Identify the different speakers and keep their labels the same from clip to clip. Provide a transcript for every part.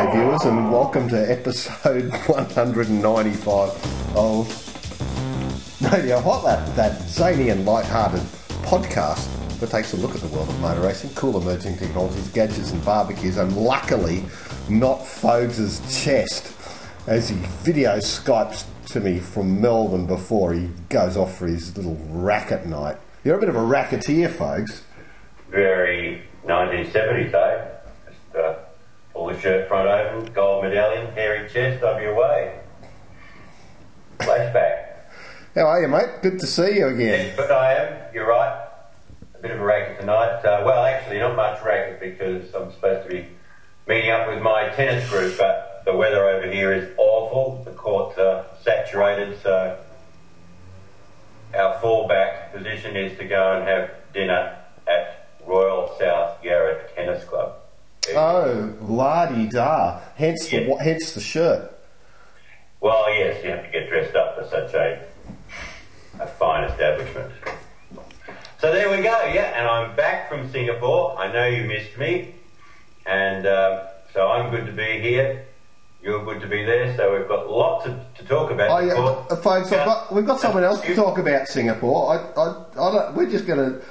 Speaker 1: G'day viewers and welcome to episode 195 of Radio Hot Lap, that zany and light-hearted podcast that takes a look at the world of motor racing, cool emerging technologies, gadgets and barbecues, and luckily not Fogues' chest as he video Skypes to me from Melbourne before he goes off for his little racket night. You're a bit of a racketeer, Fogues.
Speaker 2: very 1970s, eh? Just uh, shirt front open, gold medallion, hairy chest, WA. Flashback.
Speaker 1: How are you, mate? Good to see you again.
Speaker 2: Yes, but I am, you're right. A bit of a racket tonight. Uh, well, actually, not much racket because I'm supposed to be meeting up with my tennis group, but the weather over here is awful. The courts are saturated, so our fallback position is to go and have dinner at Royal South Yarra Tennis Club.
Speaker 1: Oh, lardy da. Hence the
Speaker 2: Yeah.
Speaker 1: hence the shirt.
Speaker 2: Well, yes, you have to get dressed up for such a, a fine establishment. So there we go, yeah, and I'm back from Singapore. I know you missed me, and um, so I'm good to be here. You're good to be there, so we've got lots to, to talk about.
Speaker 1: Oh
Speaker 2: of
Speaker 1: yeah, uh, got, we've got someone else to talk about Singapore. I, I, I don't, we're just going to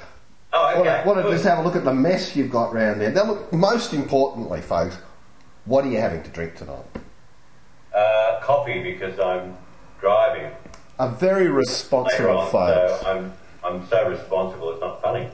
Speaker 2: Oh,
Speaker 1: want
Speaker 2: okay.
Speaker 1: to want to
Speaker 2: good.
Speaker 1: just have a look at the mess you've got round there. Now, look, most importantly, folks, what are you having to drink tonight?
Speaker 2: uh, coffee because I'm driving
Speaker 1: A very responsible
Speaker 2: on,
Speaker 1: folks.
Speaker 2: so I'm I'm so responsible. It's not funny.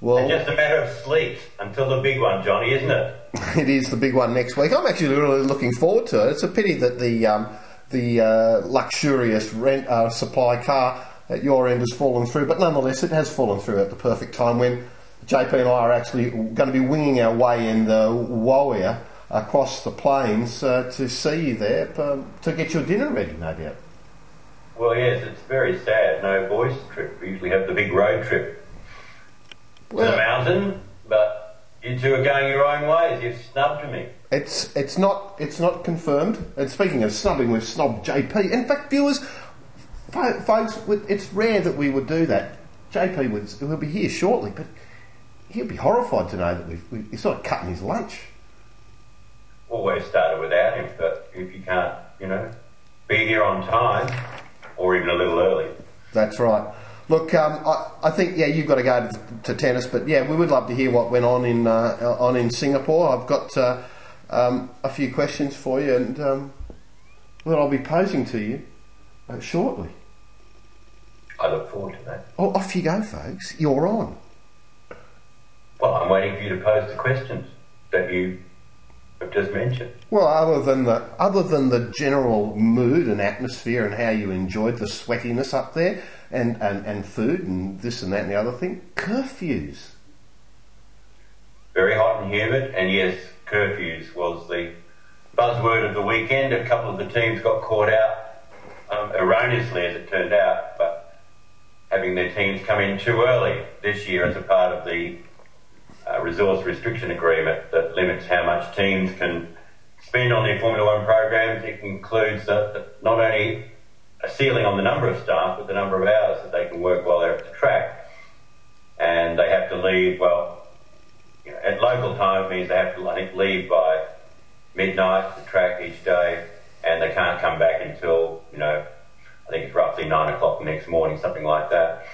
Speaker 1: well,
Speaker 2: It's just a matter of sleep until the big one, Johnny, isn't it?
Speaker 1: it is the big one next week. I'm actually really looking forward to it. It's a pity that the um, the uh, luxurious rent uh, supply car at your end has fallen through, but nonetheless, it has fallen through at the perfect time when JP and I are actually going to be winging our way in the Warrior across the plains uh, to see you there um, to get your dinner ready, no doubt.
Speaker 2: Well, yes, it's very sad. No boys trip. We usually have the big road trip to the mountain, but you two are going your own ways. You've snubbed me.
Speaker 1: It's it's not it's not confirmed. And speaking of snubbing, we've snobbed JP. In fact, viewers, folks, it's rare that we would do that. JP would will be here shortly, but he'll be horrified to know that we've, we he's sort of cutting his lunch.
Speaker 2: Always started without him, but if you can't, you know, be here on time or even a little early.
Speaker 1: That's right. Look, um, I, I think yeah, you've got to go to, to tennis, but yeah, we would love to hear what went on in uh, on in Singapore. I've got uh, um, a few questions for you, and um, that I'll be posing to you uh, shortly.
Speaker 2: I look forward to that.
Speaker 1: Oh, off you go, folks. You're on.
Speaker 2: Well, I'm waiting for you to pose the questions that you have just mentioned.
Speaker 1: Well, other than the other than the general mood and atmosphere and how you enjoyed the sweatiness up there and, and, and food and this and that and the other thing, curfews.
Speaker 2: Very hot and humid, and yes, curfews was the buzzword of the weekend. A couple of the teams got caught out, um, erroneously as it turned out, but having their teams come in too early this year as a part of the uh, resource restriction agreement that limits how much teams can spend on their Formula One programs. It includes not only a ceiling on the number of staff, but the number of hours that they can work while they're at the track. And they have to leave, well, you know, at local time means they have to I think, leave by midnight the track each day, and they can't come back until you know I think it's roughly nine o'clock the next morning, something like that.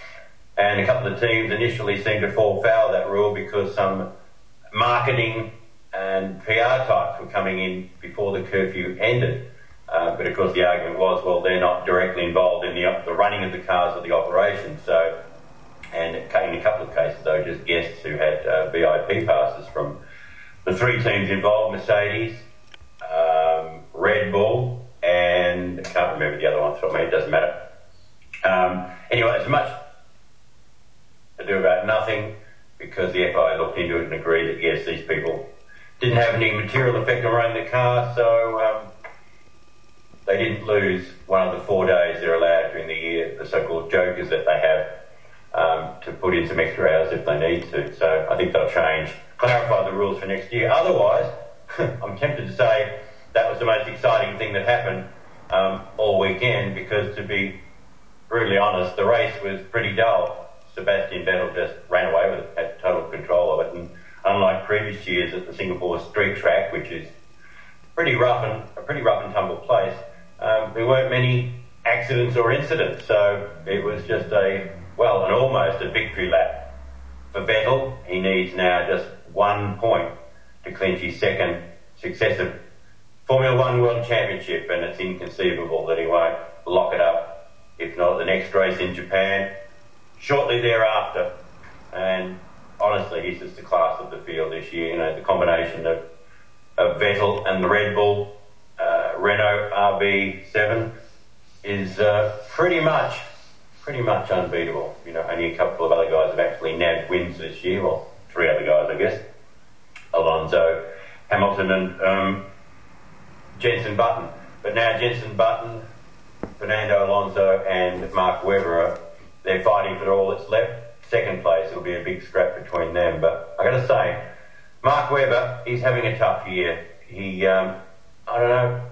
Speaker 2: And a couple of teams initially seemed to fall foul of that rule because some marketing and PR types were coming in before the curfew ended. Uh, but of course, the argument was, well, they're not directly involved in the, the running of the cars or the operation. So, and in a couple of cases, though, just guests who had uh, VIP passes from the three teams involved: Mercedes, um, Red Bull, and I can't remember the other one. I mean, it doesn't matter. Um, anyway, it's much to do about nothing. because the FIA looked into it and agreed that yes, these people didn't have any material effect on running the car, so um, they didn't lose one of the four days they're allowed during the year, the so-called jokers that they have, um, to put in some extra hours if they need to. So I think they'll change, clarify the rules for next year. Otherwise, I'm tempted to say that was the most exciting thing that happened um, all weekend because to be brutally honest, the race was pretty dull. Sebastian Vettel just ran away with it, had total control of it, and unlike previous years at the Singapore Street Track, which is pretty rough and a pretty rough and tumble place, um, there weren't many accidents or incidents. So it was just a well, an almost a victory lap for Vettel. He needs now just one point to clinch his second successive Formula One World Championship, and it's inconceivable that he won't lock it up, if not the next race in Japan, shortly thereafter. And honestly, he's just the class of the field this year. You know, the combination of, of Vettel and the Red Bull uh, Renault RB7 is uh, pretty much pretty much unbeatable. You know, only a couple of other guys have actually nabbed wins this year. Well, three other guys, I guess. Alonso, Hamilton, and um, Jenson Button. But now Jenson Button, Fernando Alonso, and Mark Webber, they're fighting for all that's left. Second place, it'll be a big scrap between them. But I got to say, Mark Webber, he's having a tough year. He, um, I don't know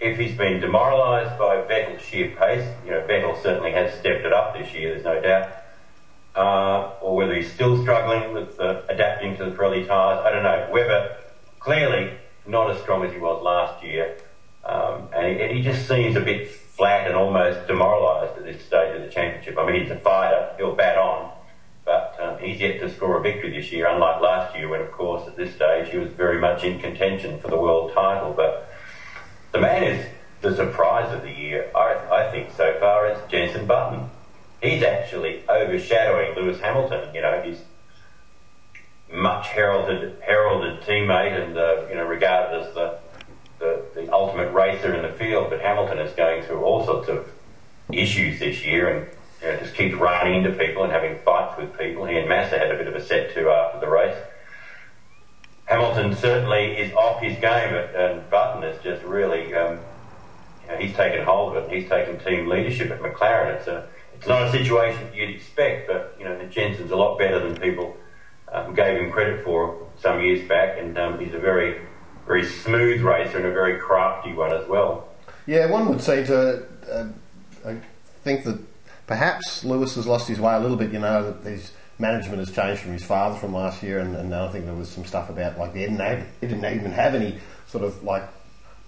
Speaker 2: if he's been demoralised by Vettel's sheer pace. You know, Vettel certainly has stepped it up this year. There's no doubt. Uh, or whether he's still struggling with uh, adapting to the Pirelli tyres. I don't know. Webber clearly not as strong as he was last year, um, and, he, and he just seems a bit flat and almost demoralised at this stage of the championship. I mean, he's a fighter, he'll bat on, but um, he's yet to score a victory this year, unlike last year when, of course, at this stage he was very much in contention for the world title. But the man is the surprise of the year, I, I think, so far, is Jenson Button. He's actually overshadowing Lewis Hamilton. You know, he's much heralded heralded teammate and uh, you know regarded as the the, the ultimate racer in the field, but Hamilton is going through all sorts of issues this year and you know, just keeps running into people and having fights with people. He and Massa had a bit of a set to after the race. Hamilton certainly is off his game, and Button is just really, um, you know, he's taken hold of it. He's taken team leadership at McLaren. It's a, it's not a situation you'd expect, but you know, Jenson's a lot better than people um, gave him credit for some years back, and um, he's a very very smooth racer and a very crafty one as well.
Speaker 1: Yeah, one would seem to uh, I think that perhaps Lewis has lost his way a little bit. You know that his management has changed from his father from last year, and, and I think there was some stuff about like they didn't, have, didn't even have any sort of like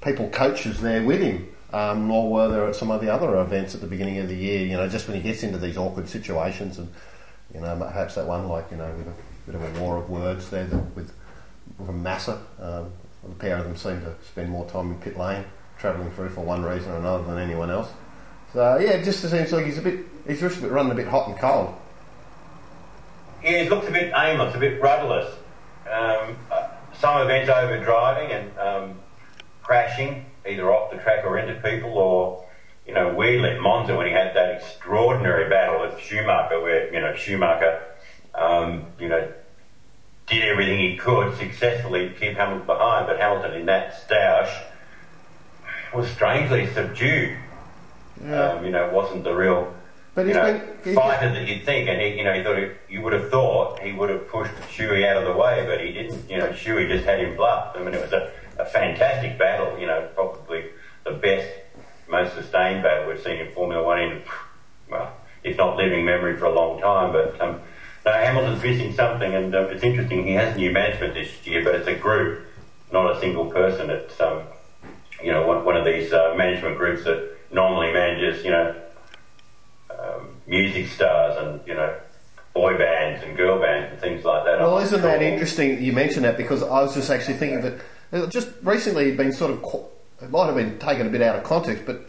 Speaker 1: people coaches there with him. Um, nor were there at some of the other events at the beginning of the year. You know, just when he gets into these awkward situations, and you know, perhaps that one like you know, with bit of a war of words there with from Massa. Um, the pair of them seem to spend more time in pit lane, travelling through for one reason or another than anyone else. So yeah, it just seems like he's a bit, he's just a bit running a bit hot and cold.
Speaker 2: Yeah, he looks a bit aimless, a bit rudderless. Um, uh, some events over driving and um, crashing, either off the track or into people, or you know, weirdly at Monza when he had that extraordinary battle with Schumacher, where you know Schumacher, um, you know, did everything he could successfully to keep Hamilton behind, but Hamilton in that stoush was strangely subdued. Yeah. Um, you know, wasn't the real but you know, been, fighter that you'd think, and he, you know, he thought he, you would have thought he would have pushed Shuey out of the way, but he didn't. You know, Shuey just had him bluffed. I mean, it was a, a fantastic battle. You know, probably the best, most sustained battle we've seen in Formula One in, well, if not living memory for a long time. But um, no, Hamilton's missing something, and uh, it's interesting. He has new management this year, but it's a group, not a single person. It's um, you know one, one of these uh, management groups that normally manages you know um, music stars and you know boy bands and girl bands and things like that.
Speaker 1: Well, isn't that interesting? You mentioned that because I was just actually thinking that uh, just recently been sort of it might have been taken a bit out of context, but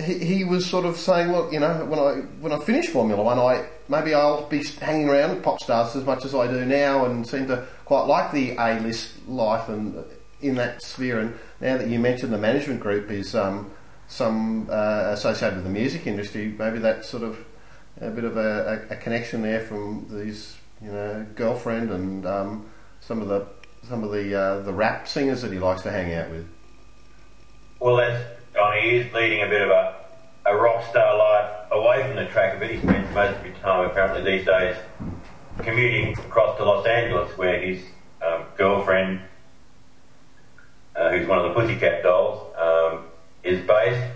Speaker 1: he, was sort of saying, look, you know, when I when I finish Formula One, I maybe I'll be hanging around with pop stars as much as I do now, and seem to quite like the A list life and in that sphere. And now that you mentioned the management group is um, some uh, associated with the music industry, maybe that's sort of a bit of a, a, a connection there from these you know, girlfriend and um, some of the some of the uh, the rap singers that he likes to hang out with.
Speaker 2: Well, that's Johnny. Is leading a bit of a, a rock star life away from the track but. He spends most of his time, apparently, these days commuting across to Los Angeles, where his um, girlfriend, uh, who's one of the Pussycat Dolls, um, is based.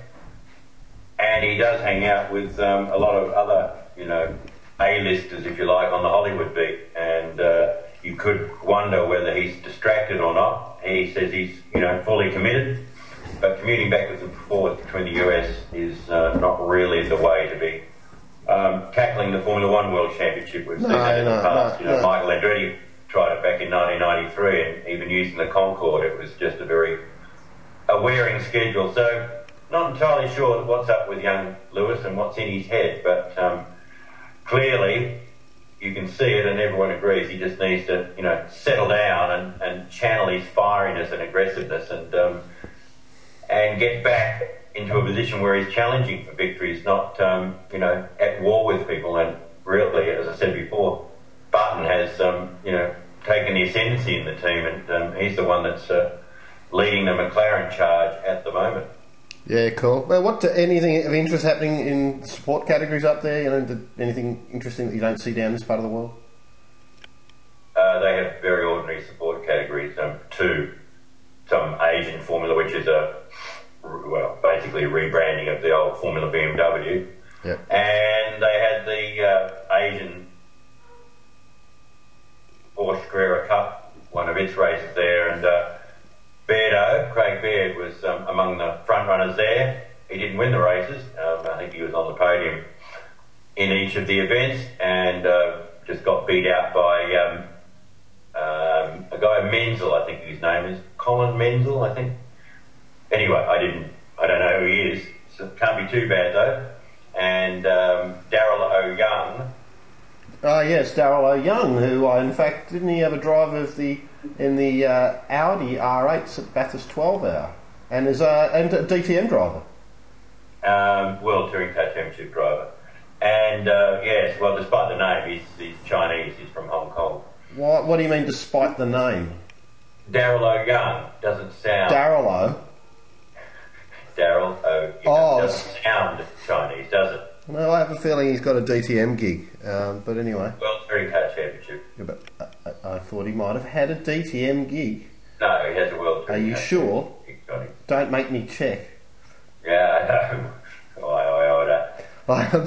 Speaker 2: And he does hang out with um, a lot of other, you know, A-listers, if you like, on the Hollywood beat. And uh, you could wonder whether he's distracted or not. He says he's, you know, fully committed. But commuting backwards and forwards between the US is uh, not really the way to be um, tackling the Formula One World Championship. We've seen
Speaker 1: No,
Speaker 2: that in
Speaker 1: no,
Speaker 2: the past.
Speaker 1: no,
Speaker 2: you know,
Speaker 1: no.
Speaker 2: Michael Andretti tried it back in 1993, and even using the Concorde, it was just a very a wearing schedule. So, not entirely sure what's up with young Lewis and what's in his head, but um, clearly you can see it, and everyone agrees he just needs to, you know, settle down and, and channel his firiness and aggressiveness, and um, and get back into a position where he's challenging for victories, not um, you know at war with people. And really, as I said before, Button has um, you know taken the ascendancy in the team, and um, he's the one that's uh, leading the McLaren charge at the moment.
Speaker 1: Yeah, cool. Well, what anything of interest happening in support categories up there? You know, anything interesting that you don't see down this part of the world?
Speaker 2: Uh, they have very ordinary support categories. Um, two, some Asian Formula, which is a well, basically a rebranding of the old Formula BMW.
Speaker 1: Yeah.
Speaker 2: And they had the uh, Asian Porsche Carrera Cup, one of its races there, and uh, Beardo, Craig Baird, was um, among the front runners there. He didn't win the races. Um, I think he was on the podium in each of the events, and uh, just got beat out by um, um, a guy Menzel, I think his name is Colin Menzel, I think. Anyway, I didn't, I don't know who he is. So it can't be too bad though. And um, Darryl O'Young,
Speaker 1: Oh yes, Darryl O'Young, who uh, in fact didn't he have a drive of the in the uh, Audi R8s at Bathurst 12 hour, and is uh, and a DTM driver.
Speaker 2: um, World Touring Car Championship driver. And uh, yes, well, despite the name, he's, he's Chinese. He's from Hong Kong.
Speaker 1: What, what do you mean, despite the name?
Speaker 2: Darryl O'Young doesn't sound
Speaker 1: Darryl O.
Speaker 2: Darryl O.
Speaker 1: Oh,
Speaker 2: doesn't sound Chinese, does it?
Speaker 1: No, I have a feeling he's got a DTM gig, um, but anyway.
Speaker 2: World Touring Car Championship.
Speaker 1: Yeah, but I, I, I thought he might have had a DTM gig.
Speaker 2: No, he has a World
Speaker 1: Are you
Speaker 2: Car
Speaker 1: sure?
Speaker 2: Championship Johnny.
Speaker 1: Don't make me check.
Speaker 2: Yeah, I know. Oi, oi, oi, da.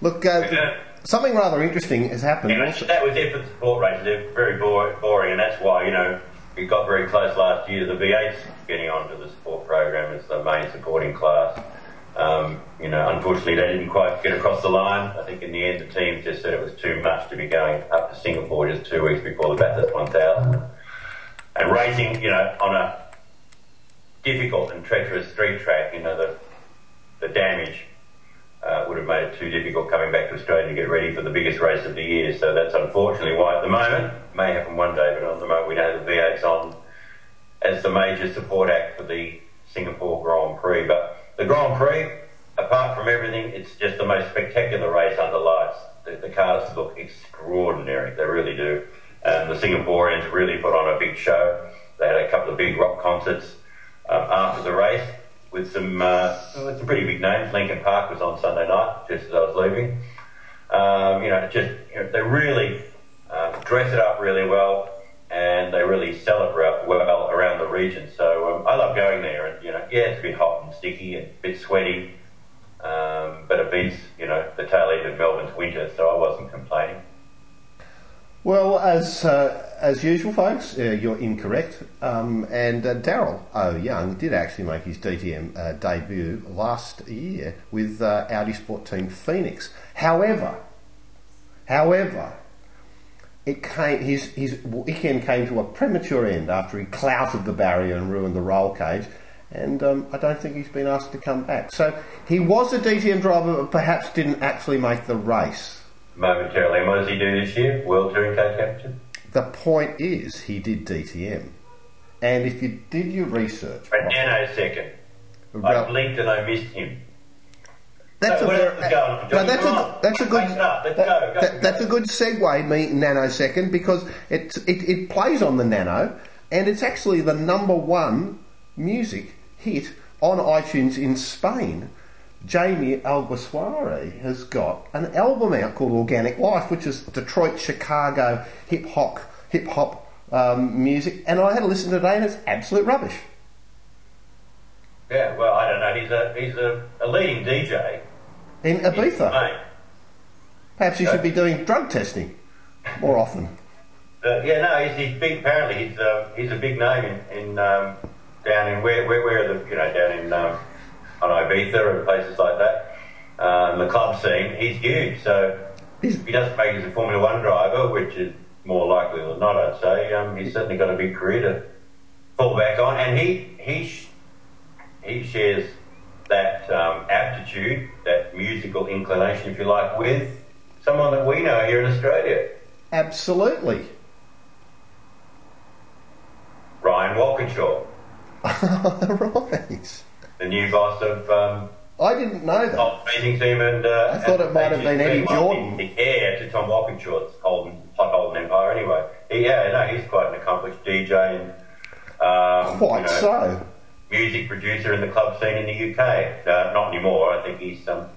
Speaker 1: Look, uh, something rather interesting has happened.
Speaker 2: Anyway,
Speaker 1: also.
Speaker 2: that was it for the support races. They're very boring, and that's why, you know, we got very close last year to the V8s getting onto the support program as the main supporting class. Um, you know, unfortunately, they didn't quite get across the line. I think in the end, the team just said it was too much to be going up to Singapore just two weeks before the Bathurst 1000. And racing, you know, on a difficult and treacherous street track, you know, the, the damage uh, would have made it too difficult coming back to Australia to get ready for the biggest race of the year. So that's unfortunately why at the moment, may happen one day, but at the moment we know the V8's on as the major support act for the Singapore Grand Prix. But the Grand Prix, apart from everything, it's just the most spectacular race under lights. The, the cars look extraordinary, they really do. And the Singaporeans really put on a big show. They had a couple of big rock concerts um, after the race with some uh, with some pretty big names. Linkin Park was on Sunday night, just as I was leaving. Um, you know, just you know, they really um, dress it up really well, and they really sell it well around the region. So um, I love going there, and you know, yeah, it's a bit hot and sticky and a bit sweaty, um, but it beats you know the tail end of Melbourne's winter, so I wasn't complaining.
Speaker 1: Well, as uh, as usual, folks, uh, you're incorrect. Um, and uh, Darryl O. Young did actually make his DTM uh, debut last year with uh, Audi Sport Team Phoenix. However, however, it came his his weekend came to a premature end after he clouted the barrier and ruined the roll cage. And um, I don't think he's been asked to come back. So he was a DTM driver, but perhaps didn't actually make the race.
Speaker 2: Momentarily, what does he do this year? World Touring Car Championship.
Speaker 1: The point is, he did DTM. And if you did your research,
Speaker 2: A nanosecond. I blinked and I missed him.
Speaker 1: That's
Speaker 2: So
Speaker 1: a
Speaker 2: what
Speaker 1: ver-
Speaker 2: going on,
Speaker 1: no, that's a that's a good that-
Speaker 2: go, go,
Speaker 1: that-
Speaker 2: go.
Speaker 1: that's a good segue, me nanosecond, because it, it it plays on the nano, and it's actually the number one music hit on iTunes in Spain. Jamie Alguersuari has got an album out called Organic Life, which is Detroit, Chicago hip hop hip hop um, music, and I had a listen today, and it's absolute rubbish.
Speaker 2: Yeah, well, I don't know. He's a he's a, a leading DJ.
Speaker 1: In Ibiza, perhaps you should be doing drug testing more often.
Speaker 2: Uh, yeah, no, he's, he's big. Apparently, he's uh, he's a big name in, in um, down in where where where are the you know down in um, on Ibiza and places like that. Um, the club scene, he's huge. So if he doesn't make it as a Formula One driver, which is more likely than not, I'd say, um, he's certainly got a big career to fall back on. And he he sh- he shares that um, aptitude, that musical inclination, if you like, with someone that we know here in Australia.
Speaker 1: Absolutely.
Speaker 2: Ryan Walkinshaw,
Speaker 1: right.
Speaker 2: The new boss of um,
Speaker 1: I didn't know that.
Speaker 2: of Team and uh,
Speaker 1: I thought it might have been Eddie Jordan.
Speaker 2: The heir to Tom Walkinshaw's Holden, Hot Holden Empire, anyway. He, yeah, no, he's quite an accomplished DJ and um,
Speaker 1: Quite
Speaker 2: you know,
Speaker 1: so.
Speaker 2: music producer in the club scene in the UK. Uh, not anymore. I think he's um,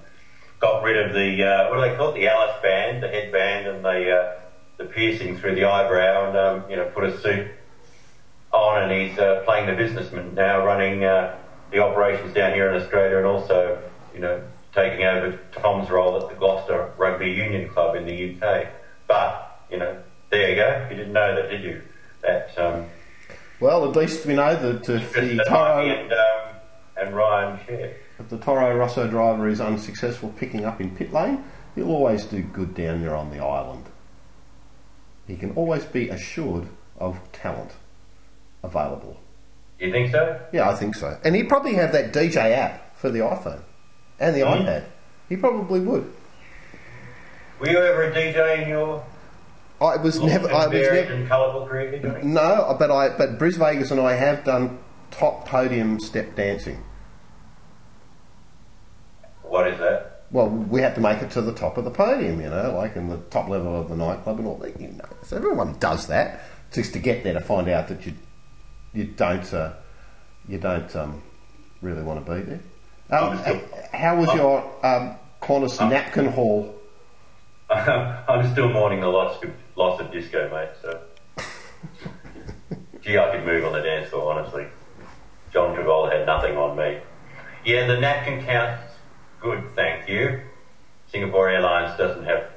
Speaker 2: got rid of the uh, what do they call it? The Alice band, the headband, and the uh, the piercing through the eyebrow, and um, you know, put a suit on, and he's uh, playing the businessman now, running uh, the operations down here in Australia, and also you know taking over Tom's role at the Gloucester Rugby Union Club in the UK. But you know, there you go. You didn't know that, did you? That um,
Speaker 1: Well, at least we know that if the Toro,
Speaker 2: and um, and Ryan share.
Speaker 1: if the Toro Rosso driver is unsuccessful picking up in pit lane, he'll always do good down there on the island. He can always be assured of talent available.
Speaker 2: You think so?
Speaker 1: Yeah, I think so. And he'd probably have that DJ app for the iPhone and the
Speaker 2: Mhm.
Speaker 1: iPad. He probably would.
Speaker 2: Were you ever a DJ in your
Speaker 1: I was never. I was never.
Speaker 2: and colourful career?
Speaker 1: No, but I. But Bris Vegas and I have done top podium step dancing.
Speaker 2: What is that?
Speaker 1: Well, we had to make it to the top of the podium, you know, like in the top level of the nightclub and all that. You know, so everyone does that just to get there to find out that you you don't uh, you don't um, really want to be there. Um,
Speaker 2: I'm still-
Speaker 1: h- how was your um, Qantas napkin haul?
Speaker 2: I'm still mourning the loss of, loss of disco, mate. So, gee, I could move on the dance floor, honestly. John Travolta had nothing on me. Yeah, the napkin counts. Good, thank you. Singapore Airlines doesn't have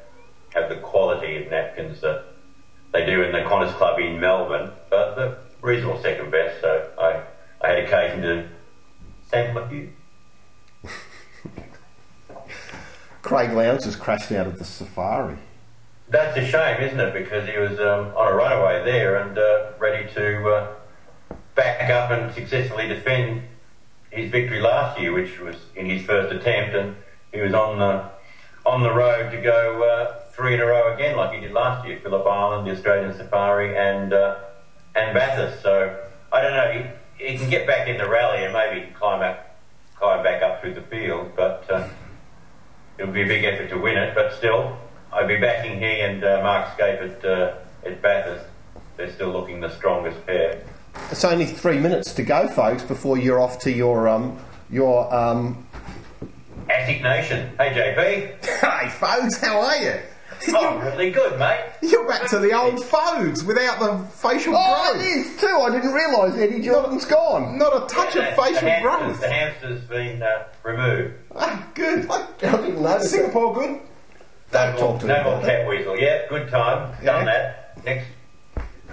Speaker 2: have the quality of napkins that they do in the Qantas Club in Melbourne, but the reasonable second best. So I I had occasion to sample a few.
Speaker 1: Craig Lowndes has crashed out of the safari.
Speaker 2: That's a shame, isn't it? Because he was um, on a runaway there and uh, ready to uh, back up and successfully defend his victory last year, which was in his first attempt, and he was on the on the road to go uh, three in a row again, like he did last year: Phillip Island, the Australian Safari, and uh, and Bathurst. So I don't know. He, he can get back in the rally and maybe climb up, climb back up through the field, but. Uh, it would be a big effort to win it, but still, I'd be backing he and uh, Mark Skaife at, uh, at Bathurst. They're still looking the strongest pair.
Speaker 1: It's only three minutes to go, folks, before you're off to your um your um.
Speaker 2: Attic Nation. Hey, JP.
Speaker 3: Hey, folks, how are you?
Speaker 2: Oh, really good, mate.
Speaker 3: You're back to the old foes without the facial
Speaker 1: Oh, it
Speaker 3: growth.
Speaker 1: is too. I didn't realise Eddie Jordan's gone.
Speaker 3: Not a touch
Speaker 2: The-
Speaker 3: of facial
Speaker 2: the hamsters,
Speaker 3: growth.
Speaker 2: The hamster's been uh, removed.
Speaker 3: Ah, good.
Speaker 1: I didn't notice. it.
Speaker 3: Singapore good?
Speaker 1: Don't
Speaker 2: no
Speaker 1: talk
Speaker 2: more,
Speaker 1: to
Speaker 2: no
Speaker 1: me
Speaker 2: more
Speaker 1: about
Speaker 2: cat weasel. Yeah, good time.
Speaker 3: Yeah.
Speaker 2: Done that. Next.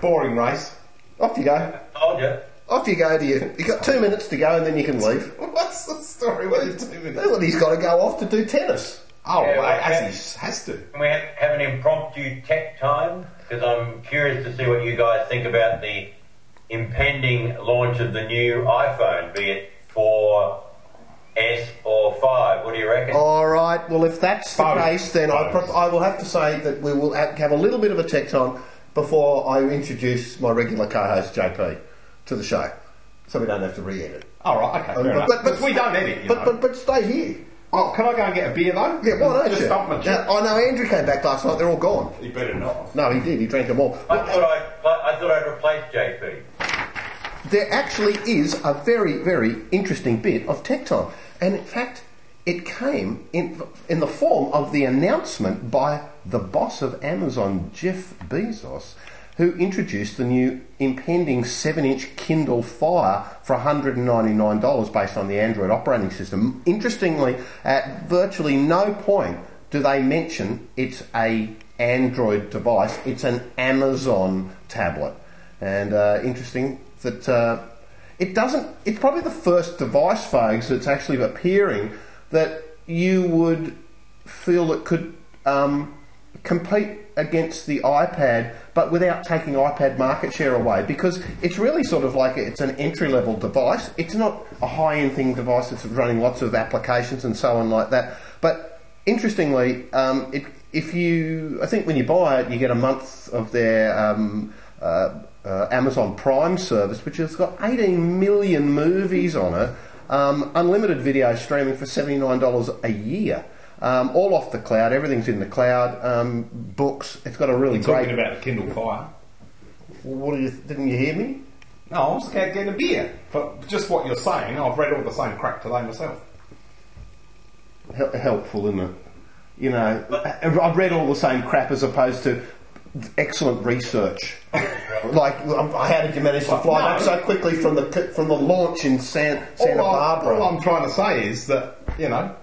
Speaker 3: Boring race.
Speaker 1: Off you go.
Speaker 2: Told you.
Speaker 1: Off you go to you. You got two minutes to go, and then you can leave.
Speaker 3: What's the story? What is two minutes?
Speaker 1: Well, he's got to go off to do tennis.
Speaker 3: Oh,
Speaker 2: Yeah,
Speaker 3: well,
Speaker 2: well,
Speaker 3: as he has to.
Speaker 2: Can we have, have an impromptu tech time? Because I'm curious to see what you guys think about the impending launch of the new iPhone, be it 4S or 5. What do you reckon?
Speaker 1: All right. Well, if that's the
Speaker 3: Both.
Speaker 1: case, then I, pro- I will have to say that we will have a little bit of a tech time before I introduce my regular co-host JP to the show, so we don't have to re-edit.
Speaker 3: All right, okay, fair
Speaker 1: Um,
Speaker 3: enough. But, we don't edit, you
Speaker 1: but,
Speaker 3: know.
Speaker 1: but but stay here.
Speaker 3: Oh, can I go and get a beer though?
Speaker 1: Yeah, why don't
Speaker 3: Just
Speaker 1: you?
Speaker 3: dump my
Speaker 1: Now,
Speaker 3: chip.
Speaker 1: I know Andrew came back last night. They're all gone.
Speaker 3: He better not.
Speaker 1: No, he did. He drank them all.
Speaker 2: I thought I, I thought I'd replace JP.
Speaker 1: There actually is a very, very interesting bit of tech time, and in fact, it came in in the form of the announcement by the boss of Amazon, Jeff Bezos, who introduced the new impending seven-inch Kindle Fire for $199 based on the Android operating system. Interestingly, at virtually no point do they mention it's a Android device. It's an Amazon tablet, and uh, interesting that uh, it doesn't. It's probably the first device, folks, that's actually appearing that you would feel it could um, compete against the iPad, but without taking iPad market share away, because it's really sort of like it's an entry level device. It's not a high end thing device that's running lots of applications and so on like that. But interestingly, um, it, if you, I think when you buy it, you get a month of their um, uh, uh, Amazon Prime service, which has got 18 million movies on it, um, unlimited video streaming for $79 a year. Um, all off the cloud, everything's in the cloud. Um, books, it's got a really
Speaker 3: Talking
Speaker 1: great.
Speaker 3: about the Kindle Fire.
Speaker 1: What do you? Didn't you hear me?
Speaker 3: No, I was getting a beer. But just what you're saying, I've read all the same crap today myself.
Speaker 1: Hel- helpful, isn't it? You know, I've read all the same crap as opposed to excellent research. like, um, how did you manage to fly
Speaker 3: No.
Speaker 1: back so quickly from the from the launch in San, Santa
Speaker 3: all, I,
Speaker 1: Barbara?
Speaker 3: all I'm trying to say is that, you know,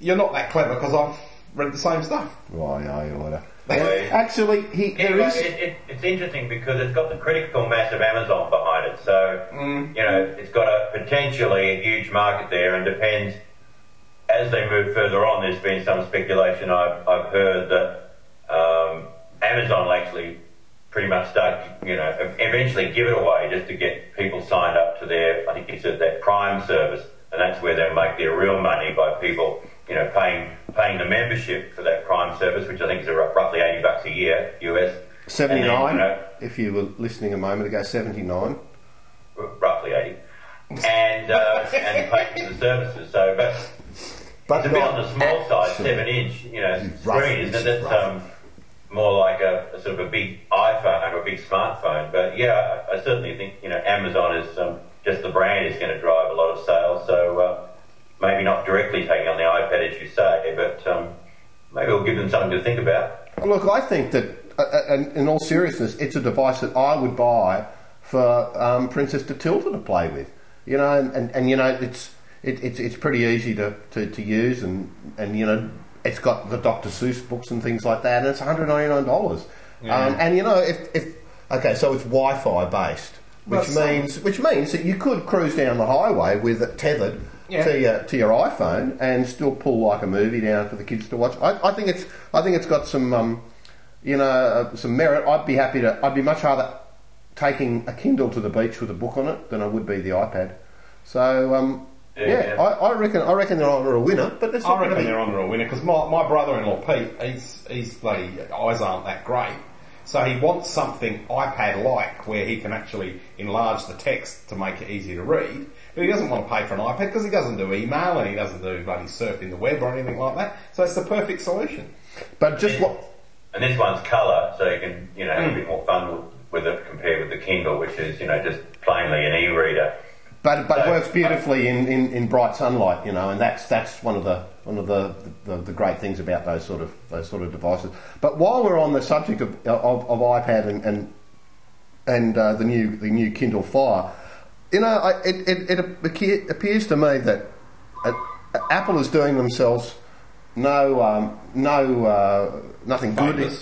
Speaker 3: you're not that clever because I've read the same stuff.
Speaker 1: Why, are you order? Actually, he there
Speaker 2: Anyway,
Speaker 1: is.
Speaker 2: it, it, it's interesting because it's got the critical mass of Amazon behind it. So,
Speaker 1: Mm.
Speaker 2: you know, it's got a potentially a huge market there and depends, as they move further on, there's been some speculation I've, I've heard that um, Amazon will actually pretty much start, you know, eventually give it away just to get people signed up to their, I think you said their Prime service. And that's where they'll make their real money by people, you know, paying paying the membership for that Prime service, which I think is a roughly 80 bucks a year, US. And then,
Speaker 1: 79,
Speaker 2: you know,
Speaker 1: if you were listening a moment ago, 79.
Speaker 2: roughly 80. And, uh, and pay for the services. So, but
Speaker 1: But
Speaker 2: it's a bit on the small side, 7 inch, you know,
Speaker 1: rough,
Speaker 2: screen, isn't it? It's um, more like a, a sort of a big iPhone or a big smartphone. But yeah, I, I certainly think, you know, Amazon is um, just the brand is going to drive a lot of sales. So uh, maybe not directly taking on the iPad, as you say, but um, maybe it'll give them something to think about.
Speaker 1: Look, I think that, uh, uh, in- in all seriousness, it's a device that I would buy for um, Princess Matilda to play with. You know, and, and, and you know, it's it, it's it's pretty easy to, to, to use, and, and you know, it's got the Dr. Seuss books and things like that, and it's one hundred ninety nine dollars. Um, and you know, if, if okay, so it's Wi-Fi based, which
Speaker 3: Well, some-
Speaker 1: means which means that you could cruise down the highway with it tethered
Speaker 3: Yeah.
Speaker 1: to your to your iPhone and still pull like a movie down for the kids to watch. I, I think it's I think it's got some um, you know uh, some merit. I'd be happy to. I'd be much rather taking a Kindle to the beach with a book on it than I would be the iPad. So um, yeah,
Speaker 2: Yeah, yeah.
Speaker 1: I, I reckon I reckon they're either a winner, but it's
Speaker 3: I reckon
Speaker 1: be-
Speaker 3: they're on a winner because my, my brother-in-law Pete, he's he's bloody eyes aren't that great, so he wants something iPad-like where he can actually enlarge the text to make it easy to read. But he doesn't want to pay for an iPad because he doesn't do email and he doesn't do bloody surfing the web or anything like that. So it's the perfect solution.
Speaker 1: But just what
Speaker 2: And this one's colour, so you can, you know,
Speaker 1: Hmm.
Speaker 2: have a bit more fun with, with it compared with the Kindle, which is, you know, just plainly an e-reader.
Speaker 1: But but
Speaker 2: So-
Speaker 1: works beautifully in, in, in bright sunlight, you know, and that's that's one of the one of the, the, the great things about those sort of those sort of devices. But while we're on the subject of of, of iPad and and, and uh, the new the new Kindle Fire, you know, I, it, it, it appears to me that uh, Apple is doing themselves no um, no uh, nothing good.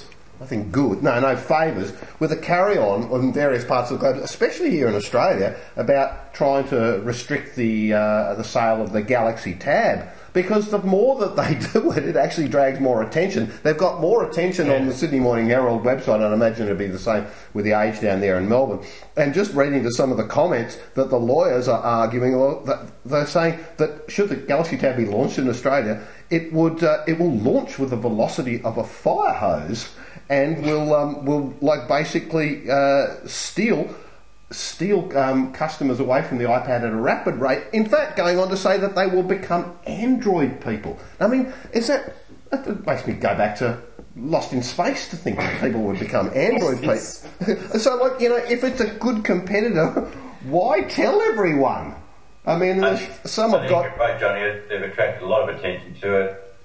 Speaker 1: Nothing good, no, no favours, with a carry on in various parts of the globe, especially here in Australia, about trying to restrict the, uh, the sale of the Galaxy Tab. Because the more that they do it, it actually drags more attention. They've got more attention on the Sydney Morning Herald website, and I imagine it'll be the same with the Age down there in Melbourne. And just reading to some of the comments that the lawyers are arguing, they're saying that should the Galaxy Tab be launched in Australia, it would uh, it will launch with the velocity of a fire hose and will um, will like basically uh, steal steal um, customers away from the iPad at a rapid rate. In fact, going on to say that they will become Android people. I mean, is that that makes me go back to Lost in Space to think that people would become Android people. so, like you know, if it's a good competitor, why tell everyone? I mean, some
Speaker 2: I
Speaker 1: have got.
Speaker 2: you're right, Johnny. They've attracted a lot of attention to it.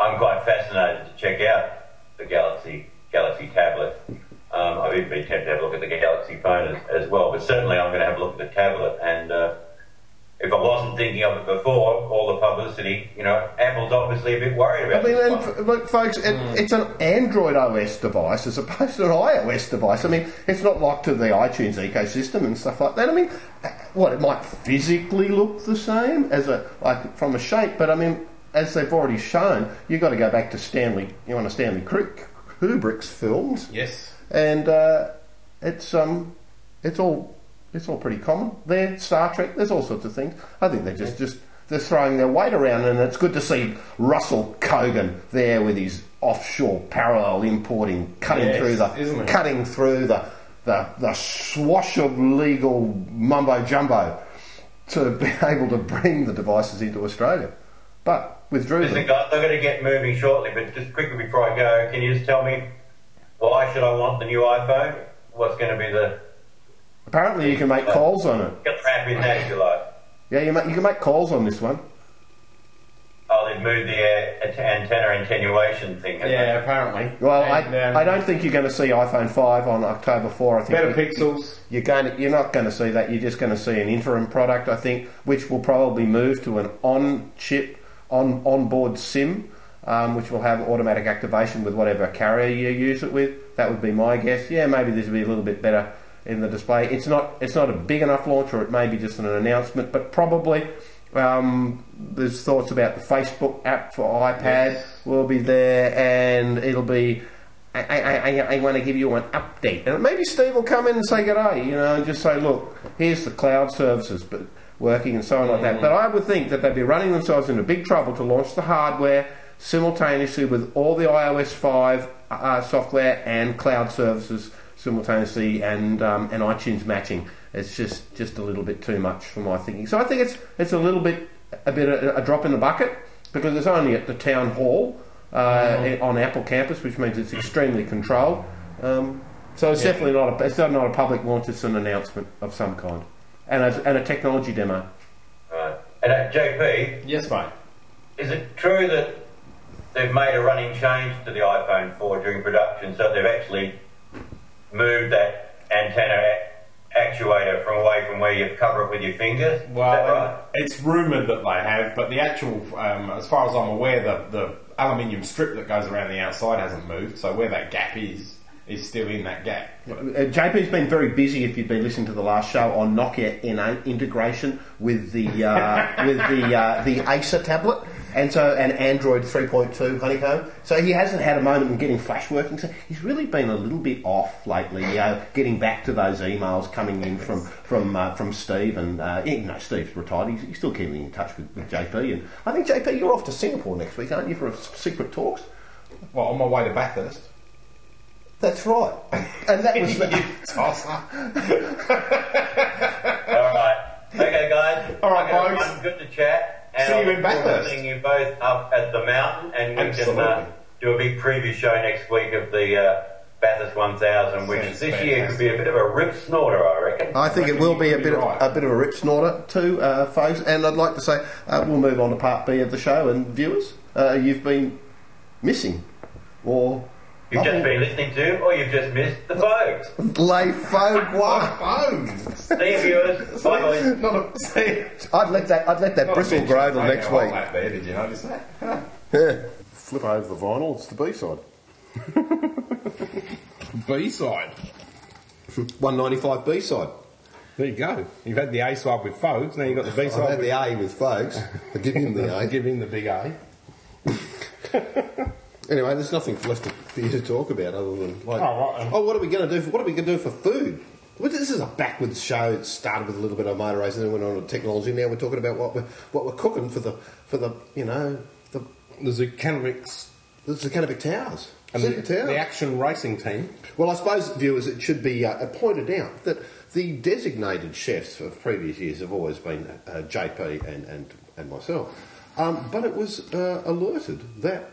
Speaker 2: I'm quite fascinated to check out the Galaxy Galaxy tablet. Um, I've even been tempted to have a look at the Galaxy phone as, as well, but certainly I'm going to have a look at the tablet. And uh, if I wasn't thinking of it before, all the publicity, you know, Apple's obviously a bit worried about.
Speaker 1: I
Speaker 2: about
Speaker 1: mean,
Speaker 2: this
Speaker 1: and, look, folks, it, it's an Android OS device as opposed to an iOS device. I mean, it's not locked to the iTunes ecosystem and stuff like that. I mean, uh, what it might physically look the same as a like from a shape, but I mean, as they've already shown, you've got to go back to Stanley, you know, Stanley Kru- Kubrick's films,
Speaker 3: Yes.
Speaker 1: and uh, it's um, it's all it's all pretty common. There, Star Trek, there's all sorts of things. I think they're just just they're throwing their weight around, and it's good to see Ruslan Kogan there with his offshore parallel importing, cutting
Speaker 3: Yes,
Speaker 1: through the cutting through the the the swash of legal mumbo jumbo to be able to bring the devices into Australia, but withdrew
Speaker 2: Listen,
Speaker 1: them.
Speaker 2: guys, I'm going to get moving shortly, but just quickly before I go, can you just tell me why should I want the new iPhone? What's going to be the
Speaker 1: Apparently, you can make calls on it.
Speaker 2: get the trap in that, if you like?
Speaker 1: Yeah, you, ma- you can make calls on this one.
Speaker 2: Oh, they've moved the uh, at- antenna attenuation thing. haven't
Speaker 3: Yeah, apparently.
Speaker 1: Well,
Speaker 3: And,
Speaker 1: I,
Speaker 3: um,
Speaker 1: I don't think you're going to see iPhone 5 on October 4. I think
Speaker 3: Better
Speaker 1: you-
Speaker 3: pixels.
Speaker 1: You're going to, you're not going to see that. You're just going to see an interim product, I think, which will probably move to an on-chip, on on-board SIM, um, which will have automatic activation with whatever carrier you use it with. That would be my guess. Yeah, maybe this will be a little bit better in the display. It's not it's not a big enough launch, or it may be just an announcement, but probably. Um, there's thoughts about the Facebook app for iPad will be there, and it'll be I, I, I, I want to give you an update. And maybe Steve will come in and say good day, you know, and just say, look, here's the cloud services but working and so on like that. But I would think that they'd be running themselves into big trouble to launch the hardware simultaneously with all the iOS 5 uh, software and cloud services simultaneously and, um, and iTunes matching. It's just, just a little bit too much for my thinking. So I think it's, it's a little bit, a bit of a drop in the bucket because it's only at the town hall uh, on Apple campus, which means it's extremely controlled. Um, so it's definitely not a, it's not a public launch; it's an announcement of some kind, and a, and a technology demo.
Speaker 2: Right. And uh, JP,
Speaker 3: Yes, mate.
Speaker 2: is it true that they've made a running change to the iPhone 4 during production, so they've actually moved that antenna actuator from away from where you cover it with your fingers?
Speaker 3: Well,
Speaker 2: right?
Speaker 3: it's rumoured that they have, but the actual, um, as far as I'm aware, the, the aluminium strip that goes around the outside hasn't moved. So where that gap is, is still in that gap.
Speaker 1: Uh, JP's been very busy. If you've been listening to the last show on Nokia N8 integration with the uh, with the uh, the Acer tablet, and so and Android 3.2 Honeycomb. So he hasn't had a moment in getting Flash working. So he's really been a little bit off lately. You know, getting back to those emails coming in from from uh, from Steve, and uh, you know Steve's retired. He's, he's still keeping in touch with, with JP, and I think JP, you're off to Singapore next week, aren't you, for a secret talks?
Speaker 3: Well, on my way to Bathurst.
Speaker 1: That's right. And that was the,
Speaker 3: Tosser.
Speaker 2: All right. Okay, guys.
Speaker 3: All right,
Speaker 2: Okay,
Speaker 3: folks.
Speaker 2: Good to chat. And
Speaker 3: See you
Speaker 2: I
Speaker 3: in
Speaker 2: look forward to
Speaker 3: Bathurst.
Speaker 2: Seeing you both up at the mountain, and we can
Speaker 3: Absolutely.
Speaker 2: uh, do a big preview show next week of the uh, Bathurst 1000, which
Speaker 3: Sounds
Speaker 2: this year could be a bit of a rip snorter, I reckon.
Speaker 1: I think it will be a
Speaker 3: You're
Speaker 1: bit of, a bit of a rip snorter too, uh, folks. And I'd like to say uh, we'll move on to part B of the show. And viewers, uh, you've been missing, or
Speaker 2: You've just been listening to, or you've just missed the folks.
Speaker 1: lay folk one.
Speaker 3: Phones.
Speaker 2: See you, viewers. Bye, boys.
Speaker 3: Not a, see,
Speaker 1: I'd let that. I'd let that
Speaker 3: not a
Speaker 1: bristle
Speaker 3: mention
Speaker 1: grow
Speaker 3: of
Speaker 1: till next week.
Speaker 3: lap there, did you notice that?
Speaker 1: Yeah. Flip over the vinyl. It's the B side.
Speaker 3: B side.
Speaker 1: 195 B side.
Speaker 3: There you go. You've had the A side with folks, now you've got the B
Speaker 1: I've had
Speaker 3: with
Speaker 1: the A with folks. I give him the A.
Speaker 3: Give him the big A.
Speaker 1: Anyway, there's nothing left for you to talk about other than like,
Speaker 3: Oh, right.
Speaker 1: oh, what are we going to do? For, what are we going to do for food? This is a backwards show. It started with a little bit of motor racing, then went on to technology. Now we're talking about what we're what we're cooking for the for the you know the
Speaker 3: The Zucanovics.
Speaker 1: the Zucanovic Towers.
Speaker 3: And the,
Speaker 1: Secretary.
Speaker 3: the action racing team.
Speaker 1: Well, I suppose, viewers, it should be uh, pointed out that the designated chefs of previous years have always been uh, JP and, and, and myself. Um, but it was uh, alerted that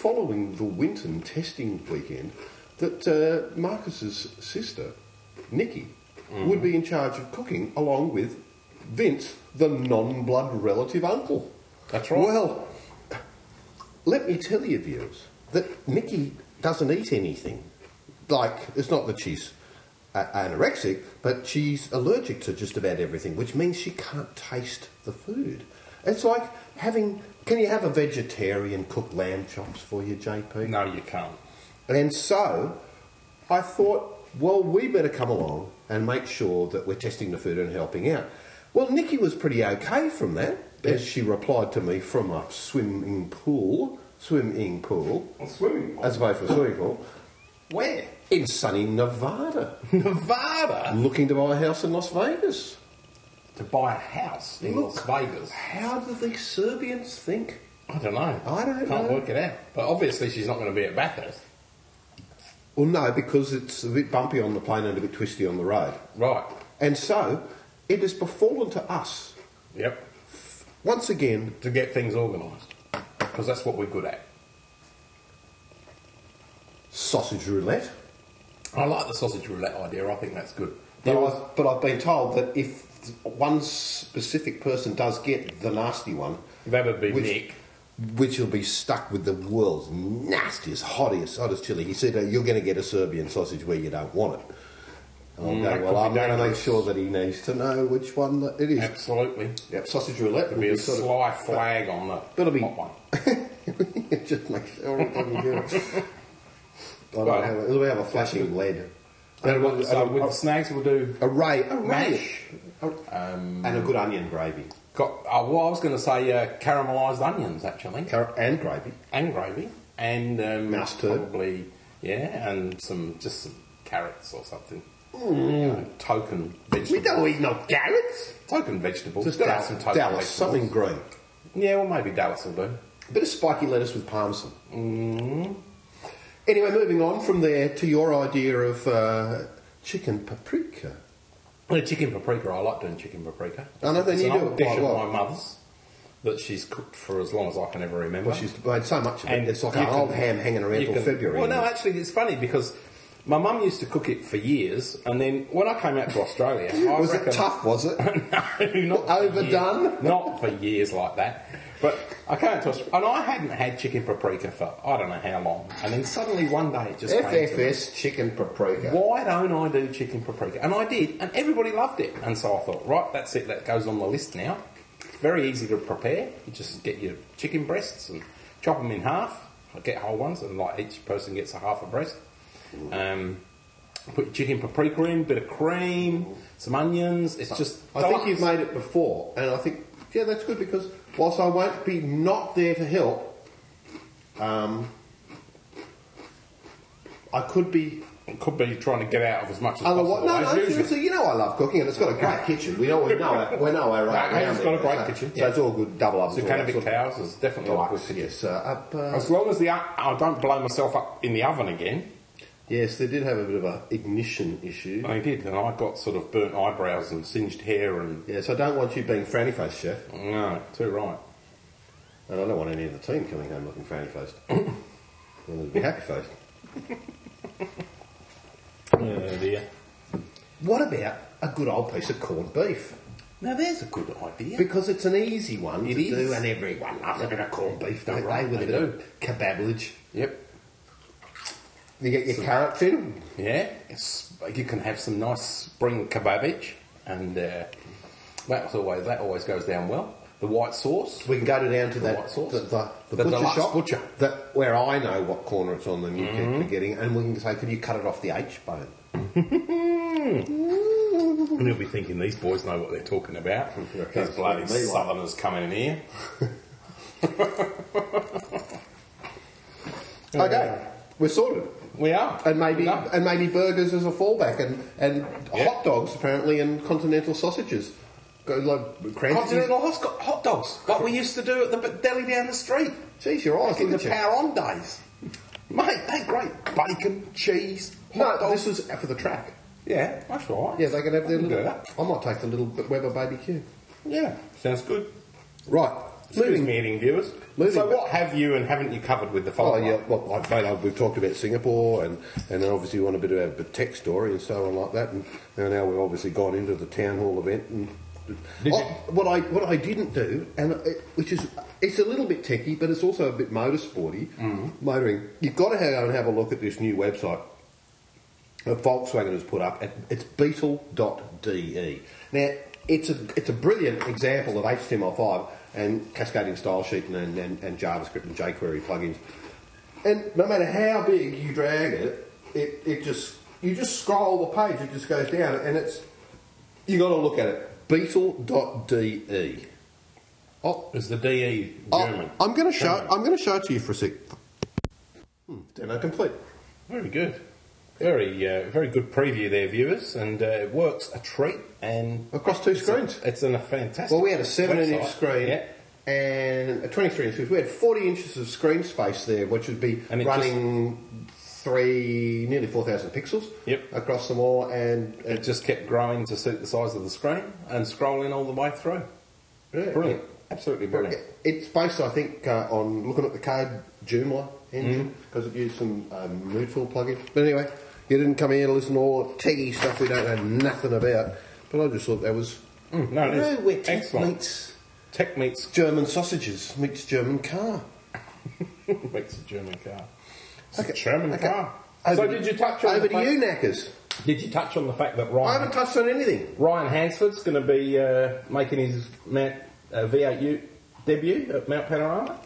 Speaker 1: following the Winton testing weekend, that uh, Marcus's sister, Nikki, would be in charge of cooking along with Vince, the non-blood relative uncle.
Speaker 3: That's right.
Speaker 1: Well, let me tell you, viewers, that Nikki doesn't eat anything. Like, it's not that she's a- anorexic, but she's allergic to just about everything, which means she can't taste the food. It's like having. Can you have a vegetarian cook lamb chops for you, JP?
Speaker 3: No, you can't.
Speaker 1: And so I thought, well, we better come along and make sure that we're testing the food and helping out. Well, Nikki was pretty okay from that, as she replied to me from a swimming pool, swimming pool,
Speaker 3: Swimming.
Speaker 1: as opposed to a swimming pool,
Speaker 3: Where?
Speaker 1: in sunny Nevada,
Speaker 3: Nevada.
Speaker 1: looking to buy a house in Las Vegas.
Speaker 3: To buy a house in
Speaker 1: Look.
Speaker 3: Las Vegas.
Speaker 1: How do the Serbians think?
Speaker 3: I don't know.
Speaker 1: I don't
Speaker 3: Can't
Speaker 1: know.
Speaker 3: work it out. But obviously she's not going to be at Bathurst.
Speaker 1: Well, no, because it's a bit bumpy on the plane and a bit twisty on the road.
Speaker 3: Right.
Speaker 1: And so it has befallen to us
Speaker 3: Yep.
Speaker 1: once again
Speaker 3: To get things organised. Because that's what we're good at.
Speaker 1: sausage roulette.
Speaker 3: I like the sausage roulette idea. I think that's good.
Speaker 1: But, I've, but I've been told that if one specific person does get the nasty one,
Speaker 3: That'd be
Speaker 1: which,
Speaker 3: Nick.
Speaker 1: which will be stuck with the world's nastiest, hottest, hottest chili. He said, "You're going to get a Serbian sausage where you don't want it." And
Speaker 3: Mm, that
Speaker 1: going, well, I'm going to make sure that he needs to know which one that it is.
Speaker 3: Absolutely.
Speaker 1: Yep, sausage roulette
Speaker 3: There'd
Speaker 1: will
Speaker 3: be
Speaker 1: be
Speaker 3: a
Speaker 1: sort of
Speaker 3: sly flag on the
Speaker 1: That'll be-
Speaker 3: hot one.
Speaker 1: just make sure it doesn't do it. I don't
Speaker 3: Well,
Speaker 1: have a, we have a flashing lead.
Speaker 3: And
Speaker 1: And
Speaker 3: so
Speaker 1: a,
Speaker 3: with the snags, we'll do
Speaker 1: a ray, a ray,
Speaker 3: mash.
Speaker 1: and a good onion gravy,
Speaker 3: Got, oh, well, I was going to say uh, caramelised onions, actually.
Speaker 1: Car- and gravy.
Speaker 3: and gravy. And um,
Speaker 1: Mouse turd.
Speaker 3: Probably, yeah, and some just some carrots or something.
Speaker 1: Mm.
Speaker 3: You know, token vegetables.
Speaker 1: We don't eat no carrots.
Speaker 3: Token vegetables.
Speaker 1: Just Dallas,
Speaker 3: some token
Speaker 1: Dallas
Speaker 3: vegetables.
Speaker 1: something green.
Speaker 3: Yeah, well, maybe Dallas will do.
Speaker 1: A bit of spiky lettuce with parmesan. Mm. Anyway, moving on from there to your idea of uh, chicken paprika.
Speaker 3: Well, chicken paprika, I like doing chicken paprika.
Speaker 1: I know, then
Speaker 3: it's
Speaker 1: you
Speaker 3: an
Speaker 1: do it
Speaker 3: dish
Speaker 1: quite
Speaker 3: of
Speaker 1: well.
Speaker 3: my mother's that she's cooked for as long as I can ever remember.
Speaker 1: Well, she's made so much of it. it's like an
Speaker 3: can-
Speaker 1: old ham hanging around till
Speaker 3: can-
Speaker 1: February.
Speaker 3: Well, no, actually, it's funny because my mum used to cook it for years, and then when I came out to Australia, I
Speaker 1: was
Speaker 3: reckon,
Speaker 1: it tough? Was it?
Speaker 3: no, not for
Speaker 1: Overdone?
Speaker 3: years. not for years like that. But I came out to Australia, and I hadn't had chicken paprika for I don't know how long, and then suddenly one day it just came to me.
Speaker 1: FFS chicken paprika.
Speaker 3: Why don't I do chicken paprika? And I did, and everybody loved it. And so I thought, right, that's it, that goes on the list now. Very easy to prepare. You just get your chicken breasts and chop them in half. I get whole ones, and like each person gets a half a breast. Um, put chicken paprika in, bit of cream, some onions. It's just.
Speaker 1: I think you've made it before, and I think yeah, that's good because whilst I won't be not there to help, um, I could be.
Speaker 3: Could be trying to get out of as much as
Speaker 1: Otherwise,
Speaker 3: possible.
Speaker 1: no,
Speaker 3: as
Speaker 1: no,
Speaker 3: usual.
Speaker 1: seriously, you know I love cooking, and it's got a great kitchen. We know we know it. We know our around
Speaker 3: it's got
Speaker 1: it.
Speaker 3: a great
Speaker 1: so,
Speaker 3: kitchen,
Speaker 1: so
Speaker 3: yeah.
Speaker 1: it's all good. Double ovens, all that
Speaker 3: Zukanovic
Speaker 1: sort of-
Speaker 3: cows is definitely a good kitchen.
Speaker 1: yes. Uh, up, uh,
Speaker 3: As long as the o- I don't blow myself up in the oven again.
Speaker 1: Yes, they did have a bit of a ignition issue.
Speaker 3: I did, and I got sort of burnt eyebrows and singed hair, and
Speaker 1: Yes, I don't want you being frowny faced, chef,
Speaker 3: no, too right.
Speaker 1: and I don't want any of the team coming home looking frowny faced. Them to be happy faced.
Speaker 3: Oh dear.
Speaker 1: What about a good old piece of corned beef?
Speaker 3: Now there's a good idea.
Speaker 1: Because it's an easy one
Speaker 3: It
Speaker 1: to
Speaker 3: is.
Speaker 1: do, and everyone loves a bit of corned beef, don't
Speaker 3: Right,
Speaker 1: they? With
Speaker 3: they
Speaker 1: a bit
Speaker 3: do.
Speaker 1: of kebablage.
Speaker 3: Yep.
Speaker 1: You get your carrots in.
Speaker 3: Yeah. You can have some nice spring kebabage, and uh, that's always that always goes down well. The white sauce.
Speaker 1: We can go to down to
Speaker 3: The
Speaker 1: that
Speaker 3: white sauce?
Speaker 1: the, the, the,
Speaker 3: The
Speaker 1: butcher shop,
Speaker 3: butcher.
Speaker 1: that where I know what corner it's on, and you
Speaker 3: Mm-hmm.
Speaker 1: keep forgetting, and we can say, "Can you cut it off the H bone?"
Speaker 3: And you'll be thinking these boys know what they're talking about. These bloody
Speaker 1: I like-
Speaker 3: southerners coming in here.
Speaker 1: Okay, we're sorted.
Speaker 3: We are.
Speaker 1: And maybe and maybe burgers as a fallback, and and
Speaker 3: Yeah.
Speaker 1: hot dogs apparently, and continental sausages. Go like
Speaker 3: Continental hot, hot dogs, like we used to do at the deli down the street
Speaker 1: Jeez, your eyes
Speaker 3: in the
Speaker 1: you.
Speaker 3: Power On days. Mate, they're great. Bacon, cheese,
Speaker 1: No,
Speaker 3: dogs.
Speaker 1: this was for the track.
Speaker 3: Yeah, that's right.
Speaker 1: Yeah, they can have their
Speaker 3: I
Speaker 1: little. I might take the little Weber Baby Q.
Speaker 3: Yeah, sounds good.
Speaker 1: Right,
Speaker 3: Excuse me, eating viewers.
Speaker 1: Moving
Speaker 3: so, what have you and haven't you covered with the
Speaker 1: Oh
Speaker 3: follow-up?
Speaker 1: yeah, well, I, I- we've talked about Singapore, and and then obviously we want a bit of a tech story and so on like that, and, and now we've obviously gone into the town hall event. And Oh, what I what I didn't do, and it, which is it's a little bit techy, but it's also a bit motorsporty.
Speaker 3: Mm-hmm.
Speaker 1: Motoring, you've got to go and have a look at this new website that Volkswagen has put up. It's beetle.de. Now, it's a it's a brilliant example of HTML5 and cascading style sheet and, and, and JavaScript and jQuery plugins. And no matter how big you drag it, it, it just you just scroll the page, it just goes down, and it's you got to look at it. Beetle.de. Oh,
Speaker 3: Is the DE
Speaker 1: oh,
Speaker 3: German?
Speaker 1: I'm going to show I'm going to show it to you for a sec. Hmm, demo complete.
Speaker 3: Very good. Very, uh, very good preview there, viewers, and uh, it works a treat. And
Speaker 1: Across two
Speaker 3: it's a-
Speaker 1: screens.
Speaker 3: it's in a fantastic.
Speaker 1: Well, we had a
Speaker 3: seven-inch
Speaker 1: screen
Speaker 3: Yeah.
Speaker 1: and a 23 inch screen. We had 40 inches of screen space there, which would be
Speaker 3: And it
Speaker 1: running three, nearly 4,000 pixels
Speaker 3: Yep.
Speaker 1: across them all. And,
Speaker 3: It
Speaker 1: and
Speaker 3: just kept growing to suit the size of the screen and scrolling all the way through.
Speaker 1: yeah,
Speaker 3: Brilliant. Absolutely brilliant.
Speaker 1: It's based, I think, uh, on looking at the code Joomla engine
Speaker 3: Mm-hmm.
Speaker 1: because it used some um, Moodfill plugin. But anyway, you didn't come here to listen to all the techie stuff we don't know nothing about. But I just thought that was.
Speaker 3: Mm, no, it is
Speaker 1: No, we're tech
Speaker 3: excellent.
Speaker 1: meets
Speaker 3: Tech meets
Speaker 1: German sausages meets German car.
Speaker 3: makes a German car. It's
Speaker 1: Okay,
Speaker 3: a German
Speaker 1: okay.
Speaker 3: car.
Speaker 1: Over
Speaker 3: so
Speaker 1: to-
Speaker 3: did you touch on
Speaker 1: Over to you, knackers.
Speaker 3: Did you touch on the fact that Ryan?
Speaker 1: I haven't touched on anything.
Speaker 3: Ryan Hansford's going to be uh, making his Mount uh, V8U debut at Mount Panorama?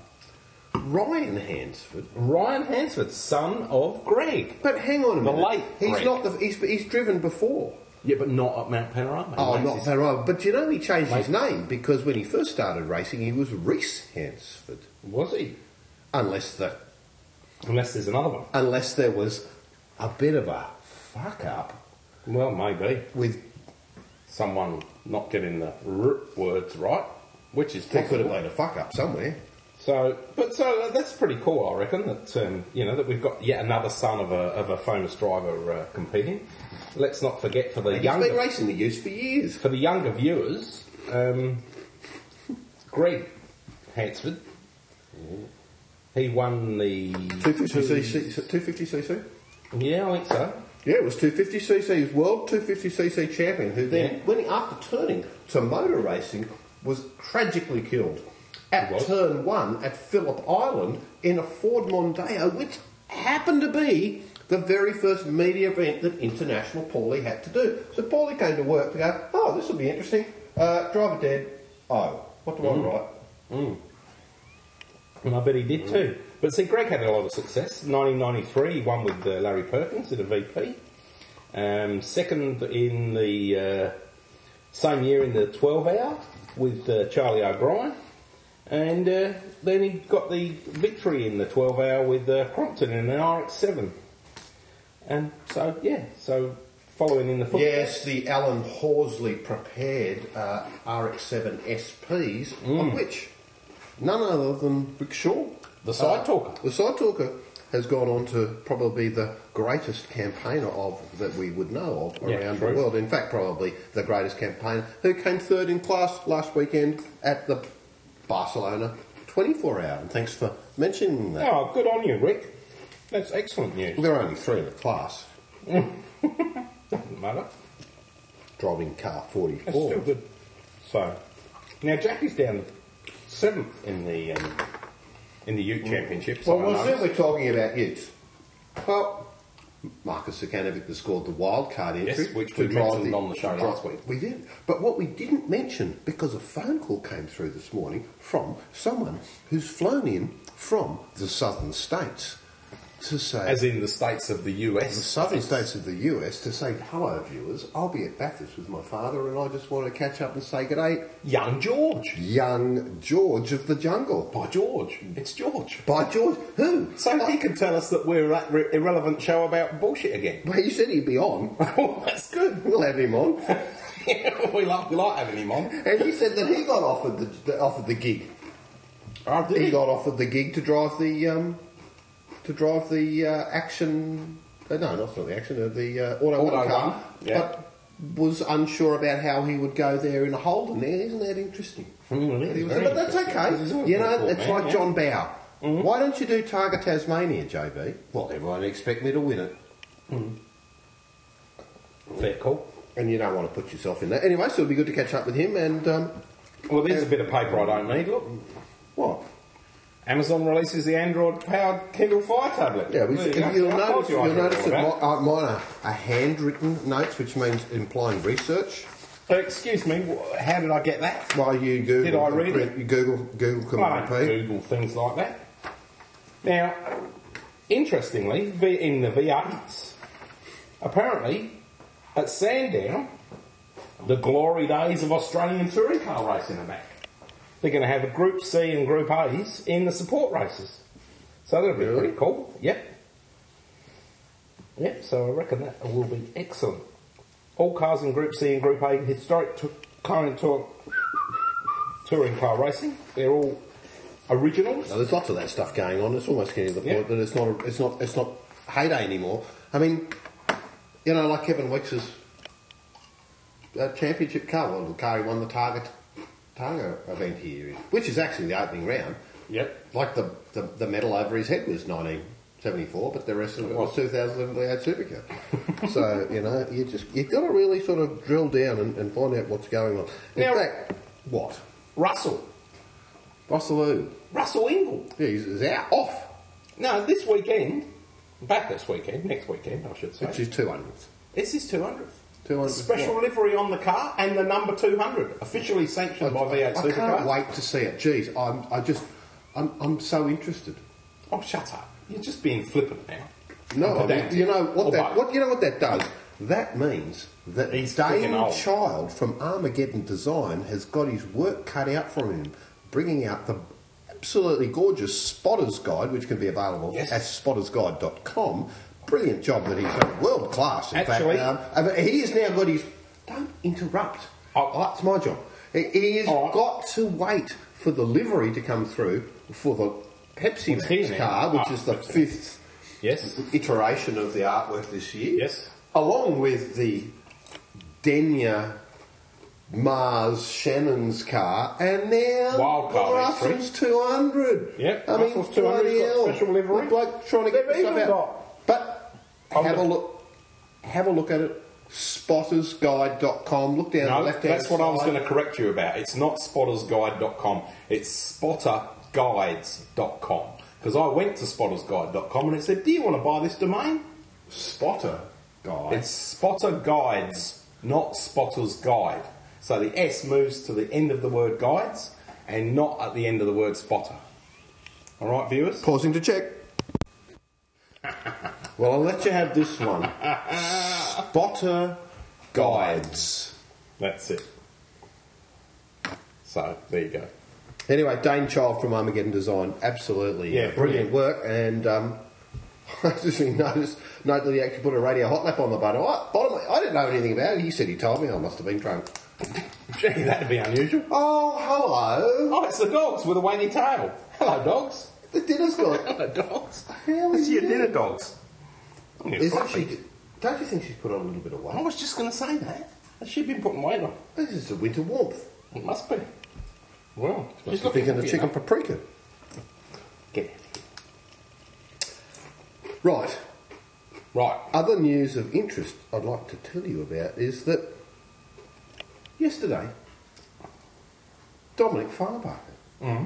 Speaker 1: Ryan Hansford.
Speaker 3: Ryan Hansford, son of Greg.
Speaker 1: But hang on a
Speaker 3: The
Speaker 1: minute.
Speaker 3: late
Speaker 1: He's
Speaker 3: Greg.
Speaker 1: not. The, he's, he's driven before.
Speaker 3: Yeah, but not at Mount Panorama.
Speaker 1: Oh, not
Speaker 3: his-
Speaker 1: Panorama. But you know he changed his name because when he first started racing, he was Reese Hansford.
Speaker 3: Was he?
Speaker 1: Unless the
Speaker 3: Unless there's another one.
Speaker 1: unless there was a bit of a fuck up
Speaker 3: Well, maybe.
Speaker 1: with
Speaker 3: Someone not getting the r words right, which is
Speaker 1: there could have
Speaker 3: possible.
Speaker 1: been a fuck up somewhere.
Speaker 3: So, but so that's pretty cool, I reckon. That um, you know that we've got yet another son of a of a famous driver uh, competing. Let's not forget for the
Speaker 1: He's
Speaker 3: younger
Speaker 1: been racing the use for years.
Speaker 3: for the younger viewers, um, Greg Hansford. He won the
Speaker 1: 250cc. 250cc.
Speaker 3: Yeah, I think so.
Speaker 1: Yeah, it was 250cc. He was world 250cc champion. Who then,
Speaker 3: Yeah.
Speaker 1: when he, after turning to motor racing, was tragically killed at turn one at Phillip Island in a Ford Mondeo, which happened to be the very first media event that International Paulie had to do. So Paulie came to work to go, oh, this will be interesting. Uh, driver dead. Oh, what do I write? Mm.
Speaker 3: And I bet he did too. But see, Greg had a lot of success. 1993, he won with uh, Larry Perkins at a VP. Um, second in the uh, same year in the 12 hour with uh, Charlie O'Brien. And uh, then he got the victory in the 12 hour with uh, Crompton in an RX7. And so, yeah, so following in the footsteps.
Speaker 1: Yes, the Alan Horsley prepared uh, RX-7 SPs, of which none other than Rick Shaw,
Speaker 3: The side talker.
Speaker 1: the side talker, has gone on to probably the greatest campaigner of that we would know of
Speaker 3: Yeah,
Speaker 1: around
Speaker 3: true.
Speaker 1: the world. In fact, probably the greatest campaigner who came third in class last weekend at the Barcelona 24 hour. And thanks for mentioning that.
Speaker 3: Oh, good on you, Rick. That's excellent news.
Speaker 1: There are only three in the class.
Speaker 3: Doesn't matter.
Speaker 1: Driving car
Speaker 3: That's
Speaker 1: 44.
Speaker 3: still good. So now Jackie's down seventh in the um, in the Ute Championship. So
Speaker 1: Well,
Speaker 3: I
Speaker 1: well,
Speaker 3: noticed.
Speaker 1: since we're talking about youths, well, Marcus Zukanovic has scored the wild card entry.
Speaker 3: Yes, which we mentioned on the show last week.
Speaker 1: We did. But what we didn't mention, because a phone call came through this morning from someone who's flown in from the southern states to say,
Speaker 3: as in the states of the US, the
Speaker 1: southern states of the US, to say, hello, viewers, I'll be at Bathurst with my father and I just want to catch up and say good day,
Speaker 3: Young George.
Speaker 1: young George of the jungle.
Speaker 3: By George. It's George.
Speaker 1: By George, who?
Speaker 3: So he can tell us that we're at re- irrelevant show about bullshit again.
Speaker 1: Well, he said he'd be on.
Speaker 3: oh, that's good.
Speaker 1: We'll have him on.
Speaker 3: we like we like having him on.
Speaker 1: And he said that he got offered the, the offered the gig.
Speaker 3: Oh,
Speaker 1: He
Speaker 3: he?
Speaker 1: got offered the gig to drive the um, to drive the uh, action. Uh, no, not the action. Uh, the uh, auto,
Speaker 3: Auto
Speaker 1: one car,
Speaker 3: One, yeah.
Speaker 1: but was unsure about how he would go there in a Holden. There, isn't that interesting?
Speaker 3: Mm,
Speaker 1: But, was- but that's okay.
Speaker 3: This is a
Speaker 1: You know, it's
Speaker 3: man,
Speaker 1: like
Speaker 3: yeah.
Speaker 1: John Bowe. Why don't you do Targa Tasmania, JB? Well, everyone expect me to win it,
Speaker 3: Fair call.
Speaker 1: and you don't want to put yourself in that. Anyway, so it'll be good to catch up with him. And um,
Speaker 3: Well, there's a bit of paper I don't need. Look,
Speaker 1: what?
Speaker 3: Amazon releases the Android-powered Kindle Fire tablet.
Speaker 1: Yeah, we,
Speaker 3: you
Speaker 1: you'll notice,
Speaker 3: you
Speaker 1: you'll notice that my, uh, mine are, are handwritten notes, which means implying research.
Speaker 3: Uh, excuse me, how did I get that?
Speaker 1: While you Google,
Speaker 3: Did I read it?
Speaker 1: You Google, Google can
Speaker 3: I don't. Google things like that. Now, interestingly, in the V8s, apparently at Sandown, the glory days of Australian touring car racing are back. They're going to have a Group C and Group A's in the support races. So that'll be
Speaker 1: Really?
Speaker 3: pretty cool. Yep. Yep, so I reckon that will be excellent. All cars in Group C and Group A, historic to current tour, touring car racing, they're all originals.
Speaker 1: Now, there's lots of that stuff going on. It's almost getting to the
Speaker 3: Yeah.
Speaker 1: point that it's not, it's not, it's not heyday anymore. I mean, you know, like Kevin Weeks's uh, championship car. Well, the car he won the Target Targa event here, which is actually the opening round.
Speaker 3: Yep.
Speaker 1: Like the, the, the medal over his head was 1974, but the rest of it was 2011 V8 Supercar. so, you know, you just, you've got to really sort of drill down and, and find out what's going on. In
Speaker 3: Now-
Speaker 1: fact, what?
Speaker 3: Russell.
Speaker 1: Russell who?
Speaker 3: Russell Ingall.
Speaker 1: Yeah, he's, he's out, off.
Speaker 3: No, this weekend, back this weekend, next weekend, I should say.
Speaker 1: Which is 200th.
Speaker 3: It's his 200th.
Speaker 1: 200th
Speaker 3: Special
Speaker 1: what?
Speaker 3: livery on the car and the number 200, officially sanctioned by V8
Speaker 1: I
Speaker 3: Supercars.
Speaker 1: can't wait to see it. Geez, I'm, I just, I'm, I'm so interested.
Speaker 3: Oh, shut up. You're just being flippant now.
Speaker 1: No, I mean, you know what
Speaker 3: Or
Speaker 1: that,
Speaker 3: both.
Speaker 1: what you know what that does. That means that
Speaker 3: He's old.
Speaker 1: Child from Armageddon Design has got his work cut out for him, bringing out the absolutely gorgeous Spotter's Guide, which can be available
Speaker 3: Yes.
Speaker 1: at spottersguide.com. Brilliant job that he's done, world class. In
Speaker 3: Actually-
Speaker 1: fact, um, he has now got his. Don't interrupt.
Speaker 3: Oh.
Speaker 1: That's my job. He, has
Speaker 3: right.
Speaker 1: got to wait for the livery to come through for the Pepsi Max car, which
Speaker 3: Ah,
Speaker 1: is the fifth
Speaker 3: Yes.
Speaker 1: iteration of the artwork this year.
Speaker 3: Yes.
Speaker 1: Along with the Denya Mars Shannon's car, and now
Speaker 3: Wild
Speaker 1: Russell's 200.
Speaker 3: Yep,
Speaker 1: I mean,
Speaker 3: Russell's 200 's
Speaker 1: bloody
Speaker 3: got
Speaker 1: hell.
Speaker 3: special livery.
Speaker 1: Bloke trying to get
Speaker 3: They've even got-
Speaker 1: But
Speaker 3: I'm
Speaker 1: have a look. Have a look at it. Spottersguide.com. Look down
Speaker 3: No,
Speaker 1: the left hand
Speaker 3: that's what I was going to correct you about. It's not spottersguide.com. It's spotterguides.com. Because I went to spottersguide.com and it said, do you want to buy this domain?
Speaker 1: Spotter Guide.
Speaker 3: It's Spotter Guides, not Spotter's Guide. So the S moves to the end of the word guides and not at the end of the word spotter. All right, viewers?
Speaker 1: Pausing to check. well, I'll let you have this one. Spotter Guides.
Speaker 3: That's it. So there you go.
Speaker 1: Anyway, Dane Child from Armageddon Design, absolutely
Speaker 3: Yeah,
Speaker 1: uh, brilliant work. And um, I just noticed, note that he actually put a radio hot lap on the bottom. I, bottom. I didn't know anything about it. He said he told me. I must have been drunk.
Speaker 3: Gee, that'd be unusual.
Speaker 1: Oh, hello.
Speaker 3: Oh, it's the dogs with a wavy tail. Hello, dogs.
Speaker 1: The dinner's gone.
Speaker 3: Hello, dogs.
Speaker 1: Hell
Speaker 3: It's your dinner dogs.
Speaker 1: Isn't she? Don't you think she's put on a little bit of weight?
Speaker 3: I was just going to say that. Has she been putting weight on?
Speaker 1: This is the winter warmth.
Speaker 3: It must be. Well,
Speaker 1: She's thinking of chicken paprika.
Speaker 3: Get
Speaker 1: Right.
Speaker 3: Right.
Speaker 1: Other news of interest I'd like to tell you about is that yesterday, Dominik Farnbacher,
Speaker 3: Mm-hmm.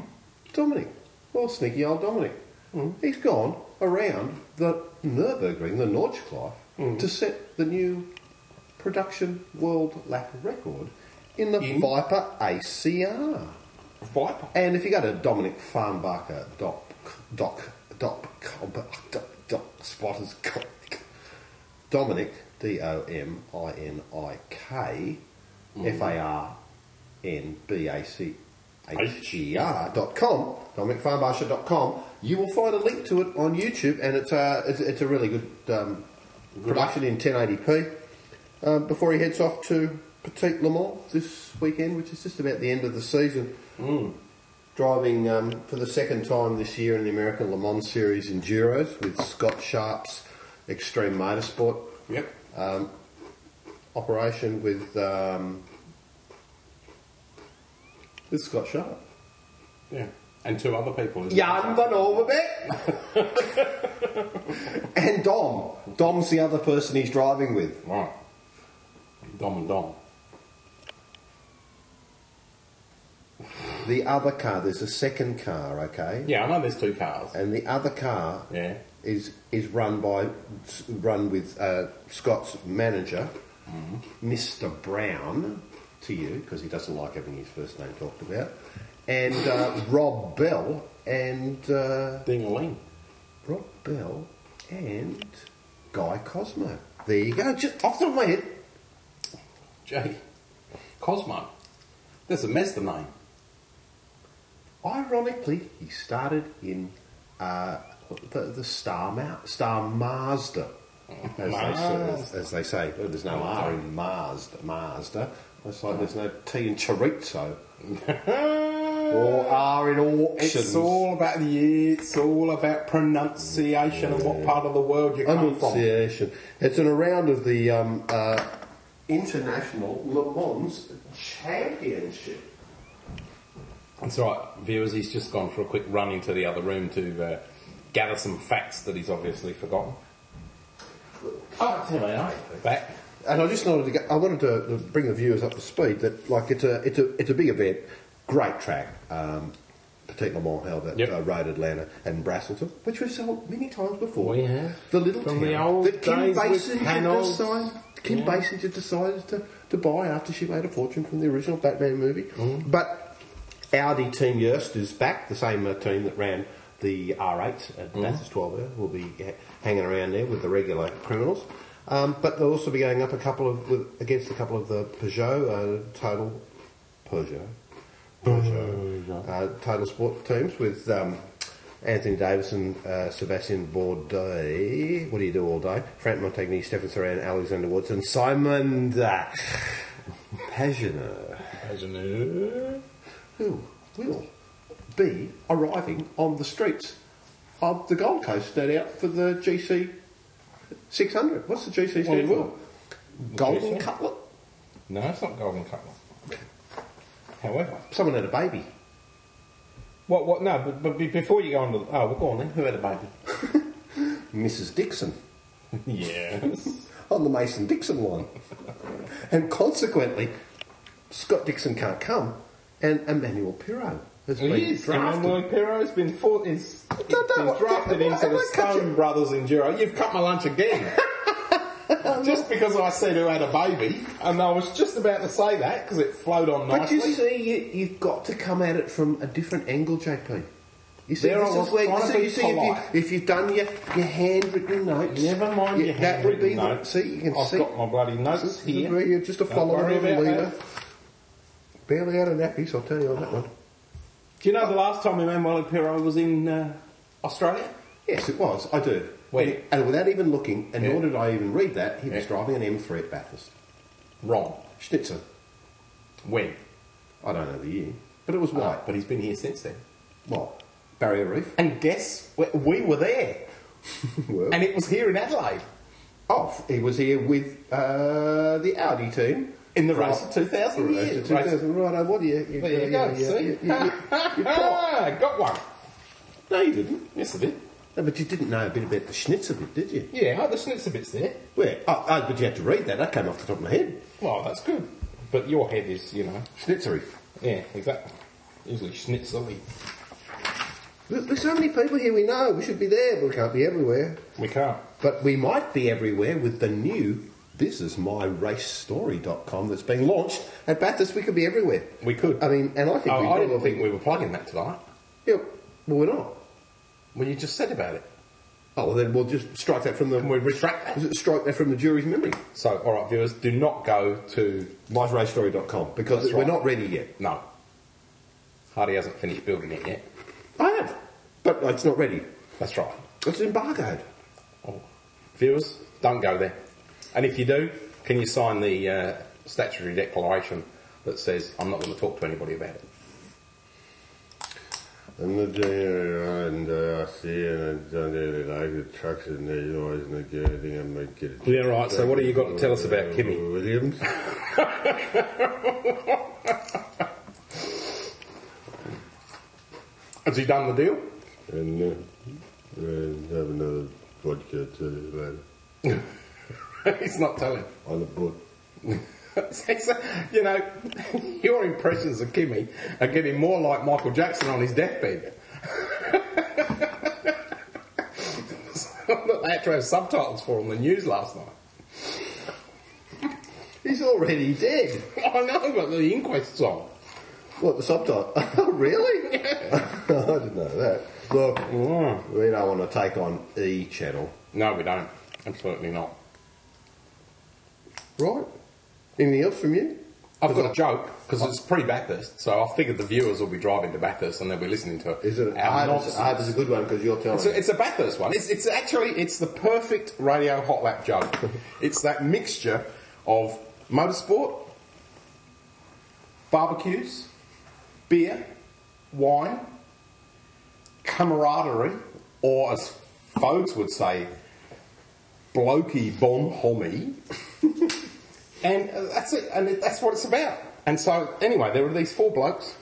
Speaker 1: Dominik, well, sneaky old Dominik,
Speaker 3: Mm-hmm.
Speaker 1: he's gone around the Nürburgring, the Nordschleife,
Speaker 3: Mm-hmm.
Speaker 1: to set the new production world lap record in the
Speaker 3: In?
Speaker 1: Viper ACR.
Speaker 3: Viper.
Speaker 1: And if you go to dominikfarnbacher.com, doc, doc, com, doc, doc, spotters, com, Dominik, D O M I N I K, F A R N B A C H E R dot com, dominikfarnbacher.com, you will find a link to it on YouTube, and it's a, it's, it's a really good um, production in 1080p. Um, before he heads off to Petit Le Mans this weekend, which is just about the end of the season. driving um, for the second time this year in the American Le Mans Series Enduros with Scott Sharp's Extreme Motorsport
Speaker 3: Yep.
Speaker 1: operation with with Scott Sharp.
Speaker 3: Yeah. And two other people. isn't
Speaker 1: Jan van Overbeek and Dom. Dom's the other person he's driving with.
Speaker 3: Right. Dom and Dom.
Speaker 1: The other car, there's a second car, okay?
Speaker 3: Yeah, I know there's two cars.
Speaker 1: And the other car
Speaker 3: Yeah.
Speaker 1: is is run by run with uh, Scott's manager, Mr. Brown, to you because he doesn't like having his first name talked about, and uh, Rob Bell and uh,
Speaker 3: Ding a ling.
Speaker 1: Rob Bell and Guy Cosmo. There you go, just off the top of my head.
Speaker 3: Gee. Cosmo. That's a Mazda name.
Speaker 1: Ironically, he started in uh, the, the Star, Ma- Star Mazda, as they, say, as, as they say. Well, There's no R in Mazda. Mazda. It's like there's no tea in chorizo. or R in auctions.
Speaker 3: It's all about the it's all about pronunciation and what part of the world you come from.
Speaker 1: Annunciation. It's in a round of the um, uh, International Le Mans Championship.
Speaker 3: That's right, viewers. He's just gone for a quick run into the other room to uh, gather some facts that he's obviously forgotten.
Speaker 4: Oh, tell me, eh?
Speaker 3: Back.
Speaker 1: And I just wanted to get, I wanted to bring the viewers up to speed that like it's a it's a it's a big event, great track. Um, Petit Le Mans held at
Speaker 3: Yep.
Speaker 1: uh, Road Atlanta and Braselton, which we've sold many times before.
Speaker 3: We have.
Speaker 1: the little
Speaker 3: From
Speaker 1: town
Speaker 3: the old
Speaker 1: that Kim Basinger
Speaker 3: panels.
Speaker 1: decided, Kim
Speaker 3: Yeah.
Speaker 1: Basinger decided to, to buy after she made a fortune from the original Batman movie.
Speaker 3: Mm.
Speaker 1: But Audi Team Joest is back, the same uh, team that ran the R8 at
Speaker 3: Mm.
Speaker 1: Bathurst 12 hour will be hanging around there with the regular criminals. Um, but they'll also be going up a couple of with, against a couple of the Peugeot uh, Total Peugeot. Peugeot. Uh, Total Sport teams with um, Anthony Davidson, uh, Sebastian Bourdais. What do you do all day? Franck Montagny, Stefan Saran, Alexander Wurz, and Simon uh, Pagenaud who will be arriving on the streets of the Gold Coast, no doubt, for the GC 600. What's the GC stand for?
Speaker 3: will.
Speaker 1: Golden
Speaker 3: GC?
Speaker 1: Cutlet.
Speaker 3: No, it's not Golden cutlet. However,
Speaker 1: Someone had a baby.
Speaker 3: what? What? No, but, but before you go on to oh, well, go on then. Who had a baby?
Speaker 1: Mrs. Dixon
Speaker 3: yes.
Speaker 1: on the Mason Dixon line. and consequently, Scott Dixon can't come, and Emmanuel Pirro has been
Speaker 3: Yes,
Speaker 1: drafted.
Speaker 3: Emmanuel Pirro's been, is, been
Speaker 1: what-
Speaker 3: drafted into the Stone
Speaker 1: you-
Speaker 3: Brothers Enduro. You've cut my lunch again. just because I said who had a baby, and I was just about to say that because it flowed on
Speaker 1: But
Speaker 3: nicely.
Speaker 1: you see, you, you've got to come at it from a different angle, JP. You see,
Speaker 3: There I
Speaker 1: this
Speaker 3: was
Speaker 1: is where,
Speaker 3: trying to
Speaker 1: see,
Speaker 3: be
Speaker 1: you see if, you, if you've done your, your handwritten notes,
Speaker 3: Never mind
Speaker 1: yeah,
Speaker 3: your
Speaker 1: that would be
Speaker 3: handwritten
Speaker 1: the,
Speaker 3: notes.
Speaker 1: see, you can see.
Speaker 3: I've
Speaker 1: see.
Speaker 3: got my bloody notes
Speaker 1: This is
Speaker 3: here.
Speaker 1: where you're just a
Speaker 3: Don't
Speaker 1: follower
Speaker 3: worry
Speaker 1: of
Speaker 3: about
Speaker 1: leader. Barely out of nappies, I'll tell you on that one.
Speaker 3: Do you know the last time Emmanuel Pirro was in uh, Australia?
Speaker 1: Yes, it was. I do.
Speaker 3: When?
Speaker 1: And, without even looking, and
Speaker 3: Yeah.
Speaker 1: nor did I even read that, he was
Speaker 3: Yeah.
Speaker 1: driving an M3 at Bathurst.
Speaker 3: Wrong.
Speaker 1: Schnitzer.
Speaker 3: When?
Speaker 1: I don't know the year, but it was
Speaker 3: Right,
Speaker 1: white.
Speaker 3: but he's been here since then.
Speaker 1: What? Barrier Reef.
Speaker 3: And guess we, we were there,
Speaker 1: Well,
Speaker 3: and it was here in Adelaide
Speaker 1: off. He was here with uh, the Audi team.
Speaker 3: In the race of 2000
Speaker 1: Race
Speaker 3: years.
Speaker 1: of 2000, right, oh, what do you... you
Speaker 3: There you go.
Speaker 1: yeah,
Speaker 3: see?
Speaker 1: you- you- you-.
Speaker 3: Ah, got one.
Speaker 1: No, you didn't.
Speaker 3: Yes, I did.
Speaker 1: No, but you didn't know a bit about the Schnitzer bit, did you?
Speaker 3: Yeah, oh, the schnitzer bit's there.
Speaker 1: Where? Oh, oh, but you had to read that. That came off the top of my head.
Speaker 3: Well, that's good. But your head is, you know,
Speaker 1: Schnitzery.
Speaker 3: yeah, exactly. Usually schnitzely.
Speaker 1: Look, There's so many people here we know. We should be there, but we can't be everywhere.
Speaker 3: We can't.
Speaker 1: But we might be everywhere with the new This Is My MyRaceStory.com that's being launched at Bathurst. We could be everywhere.
Speaker 3: We could.
Speaker 1: I mean, and I think
Speaker 3: Oh,
Speaker 1: we
Speaker 3: I didn't think we were plugging that tonight.
Speaker 1: Yeah, well, we're not.
Speaker 3: Well, you just said about it.
Speaker 1: Oh, well, then we'll just strike that from the.
Speaker 3: Can we retract that?
Speaker 1: Strike that from the jury's memory.
Speaker 3: So, all right, viewers, do not go to
Speaker 1: MyRaceStory.com because
Speaker 3: That's
Speaker 1: we're
Speaker 3: right.
Speaker 1: not ready yet.
Speaker 3: no. Hardy hasn't finished building it yet.
Speaker 1: I have, but it's not ready.
Speaker 3: That's right.
Speaker 1: It's embargoed.
Speaker 3: Oh. Viewers, don't go there. And if you do, can you sign the uh, statutory declaration that says I'm not going to talk to anybody about it?
Speaker 5: I'm not doing it and uh, I see and I don't really like the trucks and there's always not good anything I might it.
Speaker 3: Yeah, right, so what have you got to tell us about Kimmy?
Speaker 5: Williams.
Speaker 3: Has he done the deal?
Speaker 5: and uh, have another vodka too later.
Speaker 3: He's not telling.
Speaker 5: On the book.
Speaker 3: you know, your impressions of Kimmy are getting more like Michael Jackson on his deathbed. they had to have subtitles for on the news last night.
Speaker 1: He's already dead.
Speaker 3: I know, but the inquest's on.
Speaker 1: What, the subtitle? Oh, really? I didn't know that. Look, mm. we don't want to take on E channel.
Speaker 3: No, we don't. Absolutely not.
Speaker 1: Right? Anything else from you?
Speaker 3: I've got a joke because it's pre Bathurst, so I figured the viewers will be driving to Bathurst and they'll be listening to it.
Speaker 1: Is it?
Speaker 3: Our
Speaker 1: I
Speaker 3: nonsense.
Speaker 1: I hope it's a good one because you're telling
Speaker 3: It's a,
Speaker 1: me.
Speaker 3: it's a Bathurst one. It's, it's actually it's the perfect radio hot lap joke. it's that mixture of motorsport, barbecues, beer, wine, camaraderie, or as folks would say, blokey bon homie. and uh, that's it. And that's what it's about. And so anyway, there were these four blokes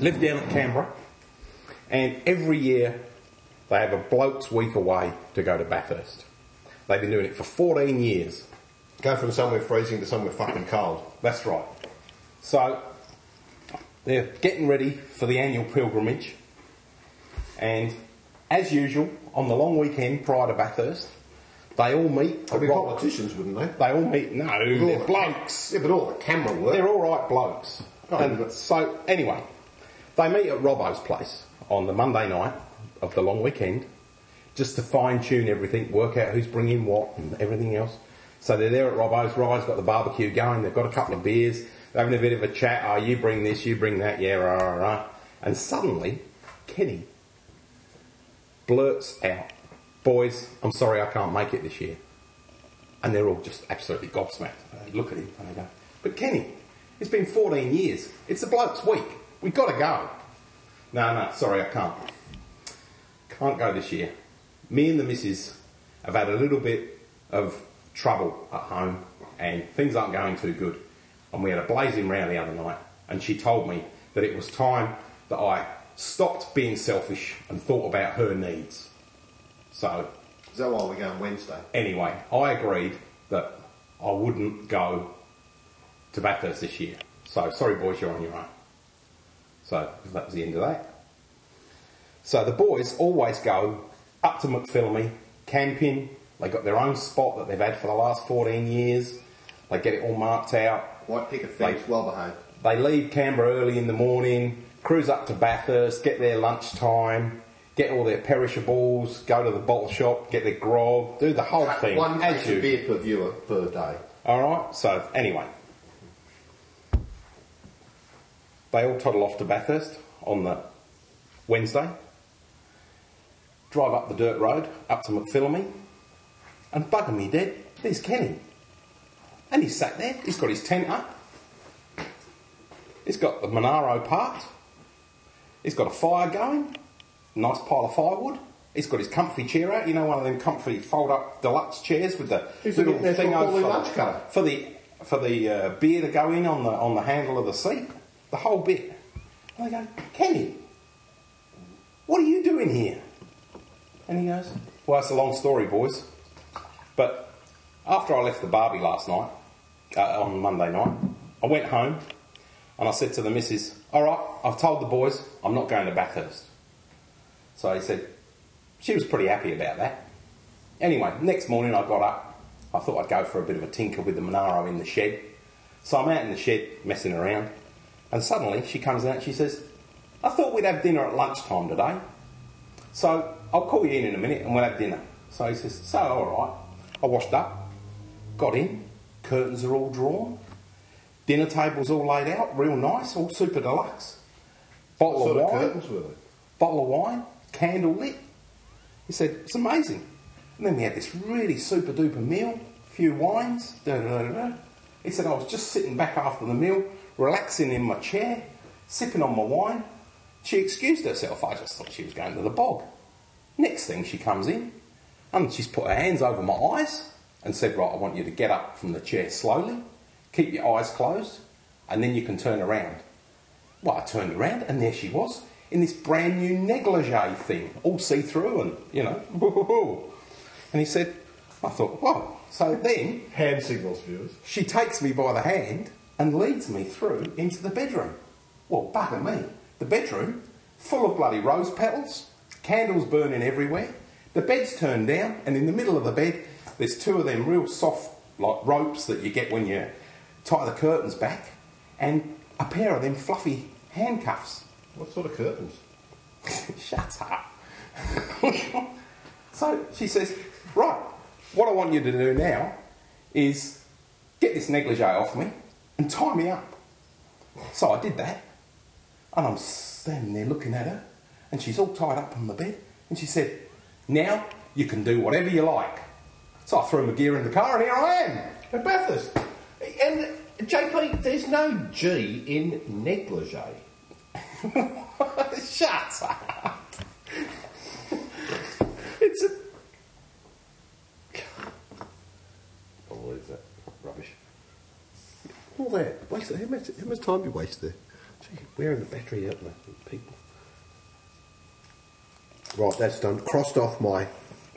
Speaker 3: lived down at Canberra. And every year they have a blokes week away to go to Bathurst. They've been doing it for 14 years.
Speaker 1: Go from somewhere freezing to somewhere fucking cold.
Speaker 3: That's right. So they're getting ready for the annual pilgrimage. And as usual, on the long weekend prior to Bathurst, they all meet.
Speaker 1: They'd be
Speaker 3: right-
Speaker 1: politicians, wouldn't they?
Speaker 3: They all meet. No, they're
Speaker 1: the-
Speaker 3: blokes.
Speaker 1: Yeah, but all the camera work.
Speaker 3: They're all right blokes.
Speaker 1: Oh,
Speaker 3: and
Speaker 1: but-
Speaker 3: so anyway, they meet at Robbo's place on the Monday night of the long weekend, just to fine tune everything, work out who's bringing what and everything else. So they're there at Robbo's. Robbo's got the barbecue going. They've got a couple of beers. They're having a bit of a chat. Oh, you bring this, you bring that. Yeah, rah, rah, rah. And suddenly, Kenny blurts out, "Boys, I'm sorry I can't make it this year." And they're all just absolutely gobsmacked. They look at him and they go, But Kenny, it's been 14 years. It's the bloke's week. We've got to go. No, no, sorry, I can't. Can't go this year. Me and the missus have had a little bit of trouble at home and things aren't going too good. And we had a blazing row the other night and she told me that it was time that I stopped being selfish and thought about her needs. So
Speaker 1: Is that why we're going Wednesday?
Speaker 3: Anyway, I agreed that I wouldn't go to Bathurst this year. So, sorry, boys, you're on your own. So, that was the end of that. So, the boys always go up to McPhillamy, camping. They got their own spot that they've had for the last 14 years. They get it all marked out.
Speaker 1: White picket fence,
Speaker 3: Like-
Speaker 1: well behaved.
Speaker 3: They leave Canberra early in the morning, cruise up to Bathurst, get their lunchtime, get all their perishables, go to the bottle shop, get their grog, do the whole thing.
Speaker 1: One
Speaker 3: as
Speaker 1: of beer per viewer per day.
Speaker 3: All right. So anyway, they all toddle off to Bathurst on the Wednesday. Drive up the dirt road up to McPhillamy, and bugger me dead. There's Kenny, and he's sat there. He's got his tent up. He's got the Monaro parked. He's got a fire going. Nice pile of firewood. He's got his comfy chair out. You know, one of them comfy fold-up deluxe chairs with the
Speaker 1: He's
Speaker 3: little
Speaker 1: looking there for
Speaker 3: thing over for, for the for the uh, beer to go in on the on the handle of the seat. The whole bit. And I go, Kenny, what are you doing here? And he goes, Well, it's a long story, boys. But after I left the Barbie last night, uh, on Monday night, I went home and I said to the missus, All right, I've told the boys I'm not going to Bathurst. So he said, She was pretty happy about that. Anyway, next morning I got up. I thought I'd go for a bit of a tinker with the Monaro in the shed. So I'm out in the shed messing around. And suddenly she comes out and she says, I thought we'd have dinner at lunchtime today. So I'll call you in in a minute and we'll have dinner. So he says, So, alright. I washed up, got in, curtains are all drawn, dinner table's all laid out, real nice, all super deluxe. Bottle
Speaker 1: What sort
Speaker 3: of
Speaker 1: of curtains were they?
Speaker 3: bottle of wine, candle lit. He said, it's amazing. And then we had this really super duper meal, few wines, da da da da. He said, I was just sitting back after the meal, relaxing in my chair, sipping on my wine, She excused herself. I just thought she was going to the bog. Next thing, she comes in and she's put her hands over my eyes and said, Right, I want you to get up from the chair slowly, keep your eyes closed, and then you can turn around. Well, I turned around and there she was in this brand new negligee thing, all see through and, you know, and he said, I thought, whoa. So then
Speaker 1: Hand signals, viewers.
Speaker 3: she takes me by the hand and leads me through into the bedroom. Well, bugger me. The bedroom, full of bloody rose petals, candles burning everywhere. The bed's turned down, and in the middle of the bed, there's two of them real soft like ropes that you get when you tie the curtains back, and a pair of them fluffy handcuffs.
Speaker 1: What sort of curtains?
Speaker 3: Shut up. so she says, Right, what I want you to do now is get this negligee off me and tie me up. So I did that, and I'm standing there looking at her, and she's all tied up on the bed, and she said, Now you can do whatever you like. So I threw my gear in the car, and here I am.
Speaker 1: At Bathurst. And JP, there's no G in negligee.
Speaker 3: Shut up. it's a.
Speaker 1: Oh, what is that? Rubbish. All that. Waste how much, how much time you waste there? Gee, wearing the battery out, people. Right, that's done. Crossed off my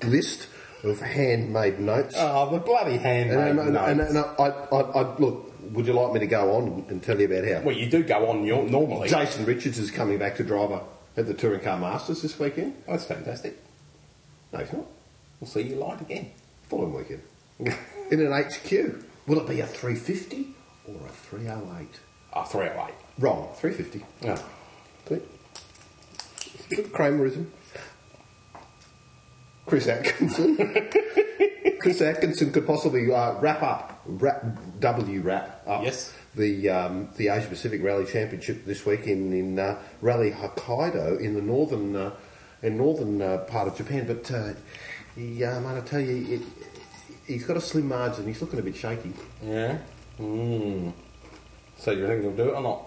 Speaker 1: list of handmade notes.
Speaker 3: Oh, the bloody handmade
Speaker 1: and, and, and,
Speaker 3: notes.
Speaker 1: and I, I, I, look, would you like me to go on and tell you about how?
Speaker 3: Well, you do go on your, normally.
Speaker 1: Jason Richards is coming back to driver at the Touring Car Masters this weekend.
Speaker 3: Oh, that's fantastic.
Speaker 1: No, he's not.
Speaker 3: We'll see you live again.
Speaker 1: Following weekend. In an HQ. Will it be a 350 or a 308?
Speaker 3: Oh, 308.
Speaker 1: Wrong. 350.
Speaker 3: Oh.
Speaker 1: See? Kramerism. Chris Atkinson. Chris Atkinson could possibly uh, wrap up, wrap, W wrap up
Speaker 3: Yes.
Speaker 1: the um, the Asia Pacific Rally Championship this week in in uh, Rally Hokkaido in the northern uh, in northern uh, part of Japan. But uh, he, um, I tell you, it, he's got a slim margin. He's looking a bit shaky.
Speaker 3: Yeah? Mm. So you think he'll do it or not?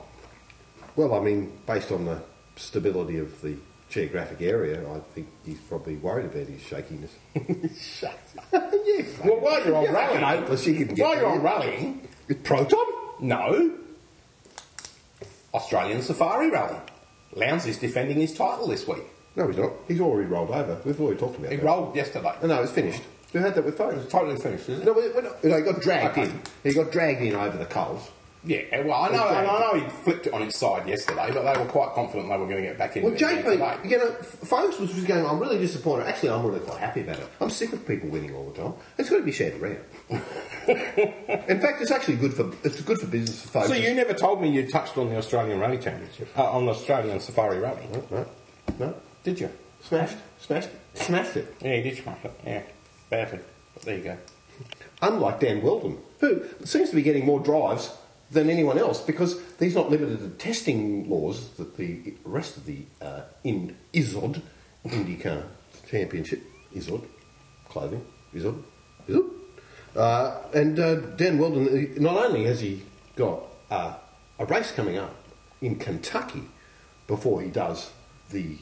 Speaker 1: Well, I mean, based on the stability of the geographic area, I think he's probably worried about his shakiness.
Speaker 3: Shut up.
Speaker 1: yes.
Speaker 3: Well, while you're on
Speaker 1: Yeah,
Speaker 3: rallying,
Speaker 1: hopeless, you can get
Speaker 3: while you're on rallying,
Speaker 1: Proton?
Speaker 3: no. Australian Safari Rally. Lowndes is defending his title this week.
Speaker 1: No, he's not. He's already rolled over. We've already talked about it.
Speaker 3: He
Speaker 1: that.
Speaker 3: rolled yesterday.
Speaker 1: No, no, it's finished. We had that with photos.
Speaker 3: Totally finished, isn't it?
Speaker 1: No, we- we're not- no, he got dragged
Speaker 3: Okay.
Speaker 1: in. He got dragged in over the coals.
Speaker 3: Yeah, well, I know, and I know he flipped it on its side yesterday, but they were quite confident they were going to get back in.
Speaker 1: Well, JP, you know, folks was just going, I'm really disappointed. Actually, I'm really quite happy about it. I'm sick of people winning all the time. It's got to be shared around. In fact, it's actually good for it's good for business for folks.
Speaker 3: So you never told me you touched on the Australian Rally Championship, uh, on the Australian Safari Rally,
Speaker 1: No, no,
Speaker 3: did you?
Speaker 1: smashed, smashed, smashed it.
Speaker 3: Yeah, you did smash it. Yeah, badly. But there you go.
Speaker 1: Unlike Dan Wheldon, who seems to be getting more drives than anyone else because he's not limited to testing laws that the rest of the uh, in IZOD, IndyCar Championship, IZOD, clothing, IZOD, IZOD. Uh, and uh, Dan Wheldon, not only has he got uh, a race coming up in Kentucky before he does the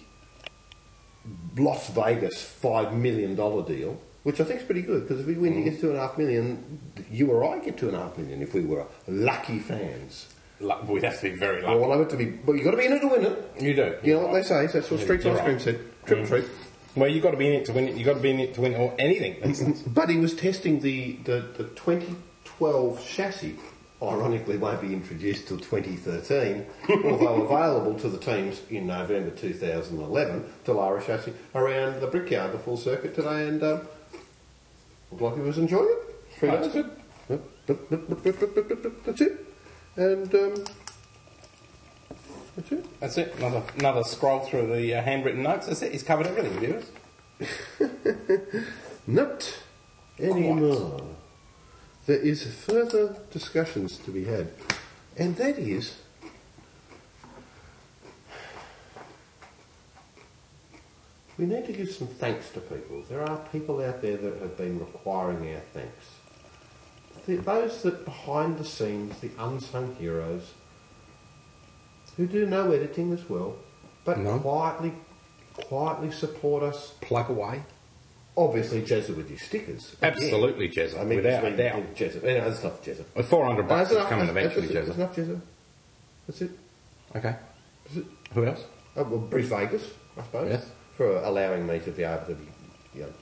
Speaker 1: Las Vegas five million dollar deal, which I think is pretty good because if we win, he gets two and a half million. You or I get two and a half million if we were lucky fans.
Speaker 3: Lu- We'd have to be very lucky.
Speaker 1: Well, I want to be, but you've got to be in it to win it.
Speaker 3: You do.
Speaker 1: You know what they say? That's what Streets
Speaker 3: You're
Speaker 1: Ice Cream said. Triple treat.
Speaker 3: Well, you've got to be in it to win it. You've got to be in it to win it or anything.
Speaker 1: But he was testing the, the, the 2012 chassis. Ironically, won't be introduced till 2013, although available to the teams in November 2011. Dallara chassis around the Brickyard, the full circuit today, and um, looked like he was enjoying it. Three
Speaker 3: That's
Speaker 1: days.
Speaker 3: good.
Speaker 1: That's it. And um, that's it.
Speaker 3: That's it. Another another scroll through the uh, handwritten notes. That's it. He's covered everything, viewers.
Speaker 1: Not anymore. There is further discussions to be had, and that is we need to give some thanks to people. There are people out there that have been requiring our thanks. The- Those that behind the scenes, the unsung heroes, who do no editing as well, but
Speaker 3: No.
Speaker 1: quietly, quietly support us.
Speaker 3: Plug away.
Speaker 1: Obviously, Jezza with your stickers.
Speaker 3: Absolutely, Jezza,
Speaker 1: I mean,
Speaker 3: without a doubt.
Speaker 1: Jezza. No, that's not Jezza.
Speaker 3: With 400
Speaker 1: No,
Speaker 3: bucks
Speaker 1: that's
Speaker 3: is coming eventually, Jezza.
Speaker 1: enough, Jezza. That's it.
Speaker 3: Okay.
Speaker 1: That's it.
Speaker 3: Who else?
Speaker 1: Uh, well, Bruce Vegas, I suppose,
Speaker 3: Yes.
Speaker 1: For allowing me to be able to be, you know,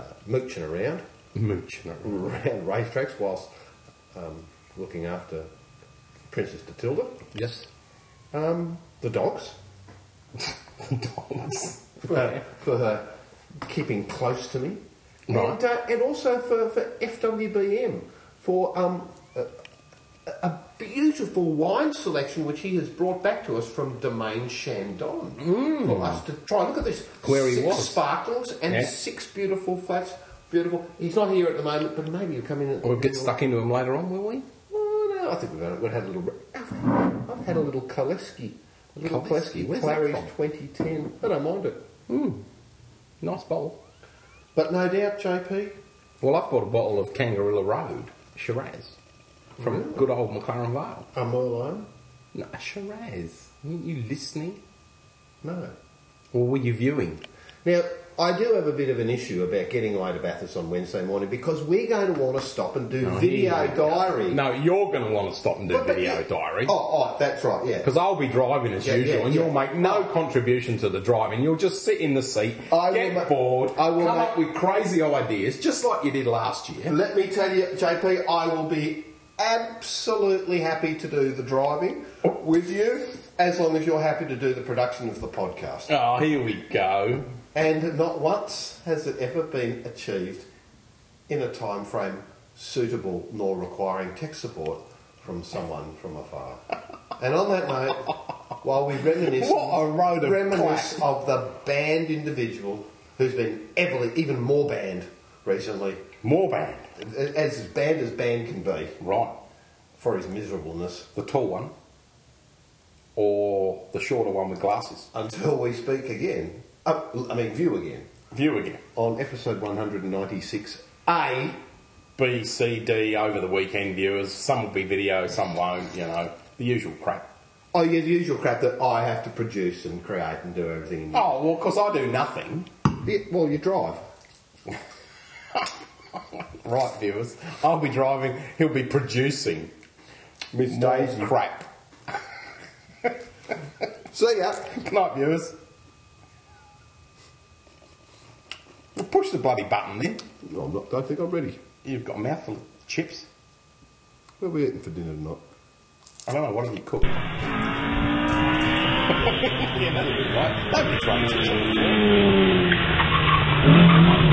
Speaker 1: uh, mooching around
Speaker 3: Mooch. No.
Speaker 1: around racetracks whilst um, looking after Princess Datilda.
Speaker 3: Yes.
Speaker 1: Um, the dogs the
Speaker 3: Dogs.
Speaker 1: for, for keeping close to me,
Speaker 3: Right.
Speaker 1: and, uh, and also for, for FWBM for um, a, a beautiful wine selection which he has brought back to us from Domaine Chandon for us to try and look at this.
Speaker 3: Mm. Where he
Speaker 1: six
Speaker 3: was.
Speaker 1: sparklings and
Speaker 3: Yeah.
Speaker 1: six beautiful flats. Beautiful. He's not here at the moment, but maybe he'll come in.
Speaker 3: We'll get stuck into him later on, will we?
Speaker 1: Oh, no, I think we've had, we've had a little. I've, had a little Koleski. A little
Speaker 3: Koleski?
Speaker 1: Koleski.
Speaker 3: Where's that
Speaker 1: Clary's
Speaker 3: from?
Speaker 1: 2010. I don't mind it.
Speaker 3: Nice bottle.
Speaker 1: But no doubt, JP,
Speaker 3: Well, I've bought a bottle of Kangaroo Road Shiraz from mm-hmm. good old McLaren Vale.
Speaker 1: a Merlot?
Speaker 3: No, Shiraz. Weren't you listening?
Speaker 1: No.
Speaker 3: Or were you viewing?
Speaker 1: Now, I do have a bit of an issue about getting away to Bathurst on Wednesday morning because we're going to want to stop and do
Speaker 3: Oh,
Speaker 1: video diary.
Speaker 3: No, you're going to want to stop and do
Speaker 1: But- but
Speaker 3: video diary.
Speaker 1: Oh, oh, that's right, yeah.
Speaker 3: Because I'll be driving as
Speaker 1: Yeah,
Speaker 3: usual,
Speaker 1: yeah,
Speaker 3: and
Speaker 1: yeah.
Speaker 3: you'll make no oh. contribution to the driving. You'll just sit in the seat,
Speaker 1: I
Speaker 3: get
Speaker 1: ma-
Speaker 3: bored,
Speaker 1: I will
Speaker 3: come
Speaker 1: ma-
Speaker 3: up with crazy ideas, just like you did last year.
Speaker 1: Let me tell you, JP, I will be absolutely happy to do the driving with you as long as you're happy to do the production of the podcast.
Speaker 3: Oh, here we go.
Speaker 1: And not once has it ever been achieved in a time frame suitable nor requiring tech support from someone from afar. And on that note, while we reminisce,
Speaker 3: What a road of
Speaker 1: reminisce of the banned individual who's been ever, even more banned recently,
Speaker 3: More
Speaker 1: as bad as banned can be
Speaker 3: Right.
Speaker 1: for his miserableness,
Speaker 3: The tall one. Or the shorter one with glasses.
Speaker 1: until we speak again. Uh, I mean, view again
Speaker 3: View again.
Speaker 1: on episode 196A.
Speaker 3: B, C, D over the weekend viewers. Some will be video, some won't, you know. The usual crap.
Speaker 1: Oh, yeah, the usual crap that I have to produce and create and do everything.
Speaker 3: Oh, well, because I do nothing.
Speaker 1: Yeah, well, you drive.
Speaker 3: Right, viewers. I'll be driving, he'll be producing.
Speaker 1: Miss
Speaker 3: More
Speaker 1: Daisy.
Speaker 3: crap.
Speaker 1: See ya.
Speaker 3: Good night, viewers. Well, push the bloody button then.
Speaker 1: No, I'm not, don't think I'm ready.
Speaker 3: You've got a mouthful of chips.
Speaker 1: What are we eating for dinner tonight?
Speaker 3: I don't know, what have you cooked? yeah, that'll be right. Throws chips on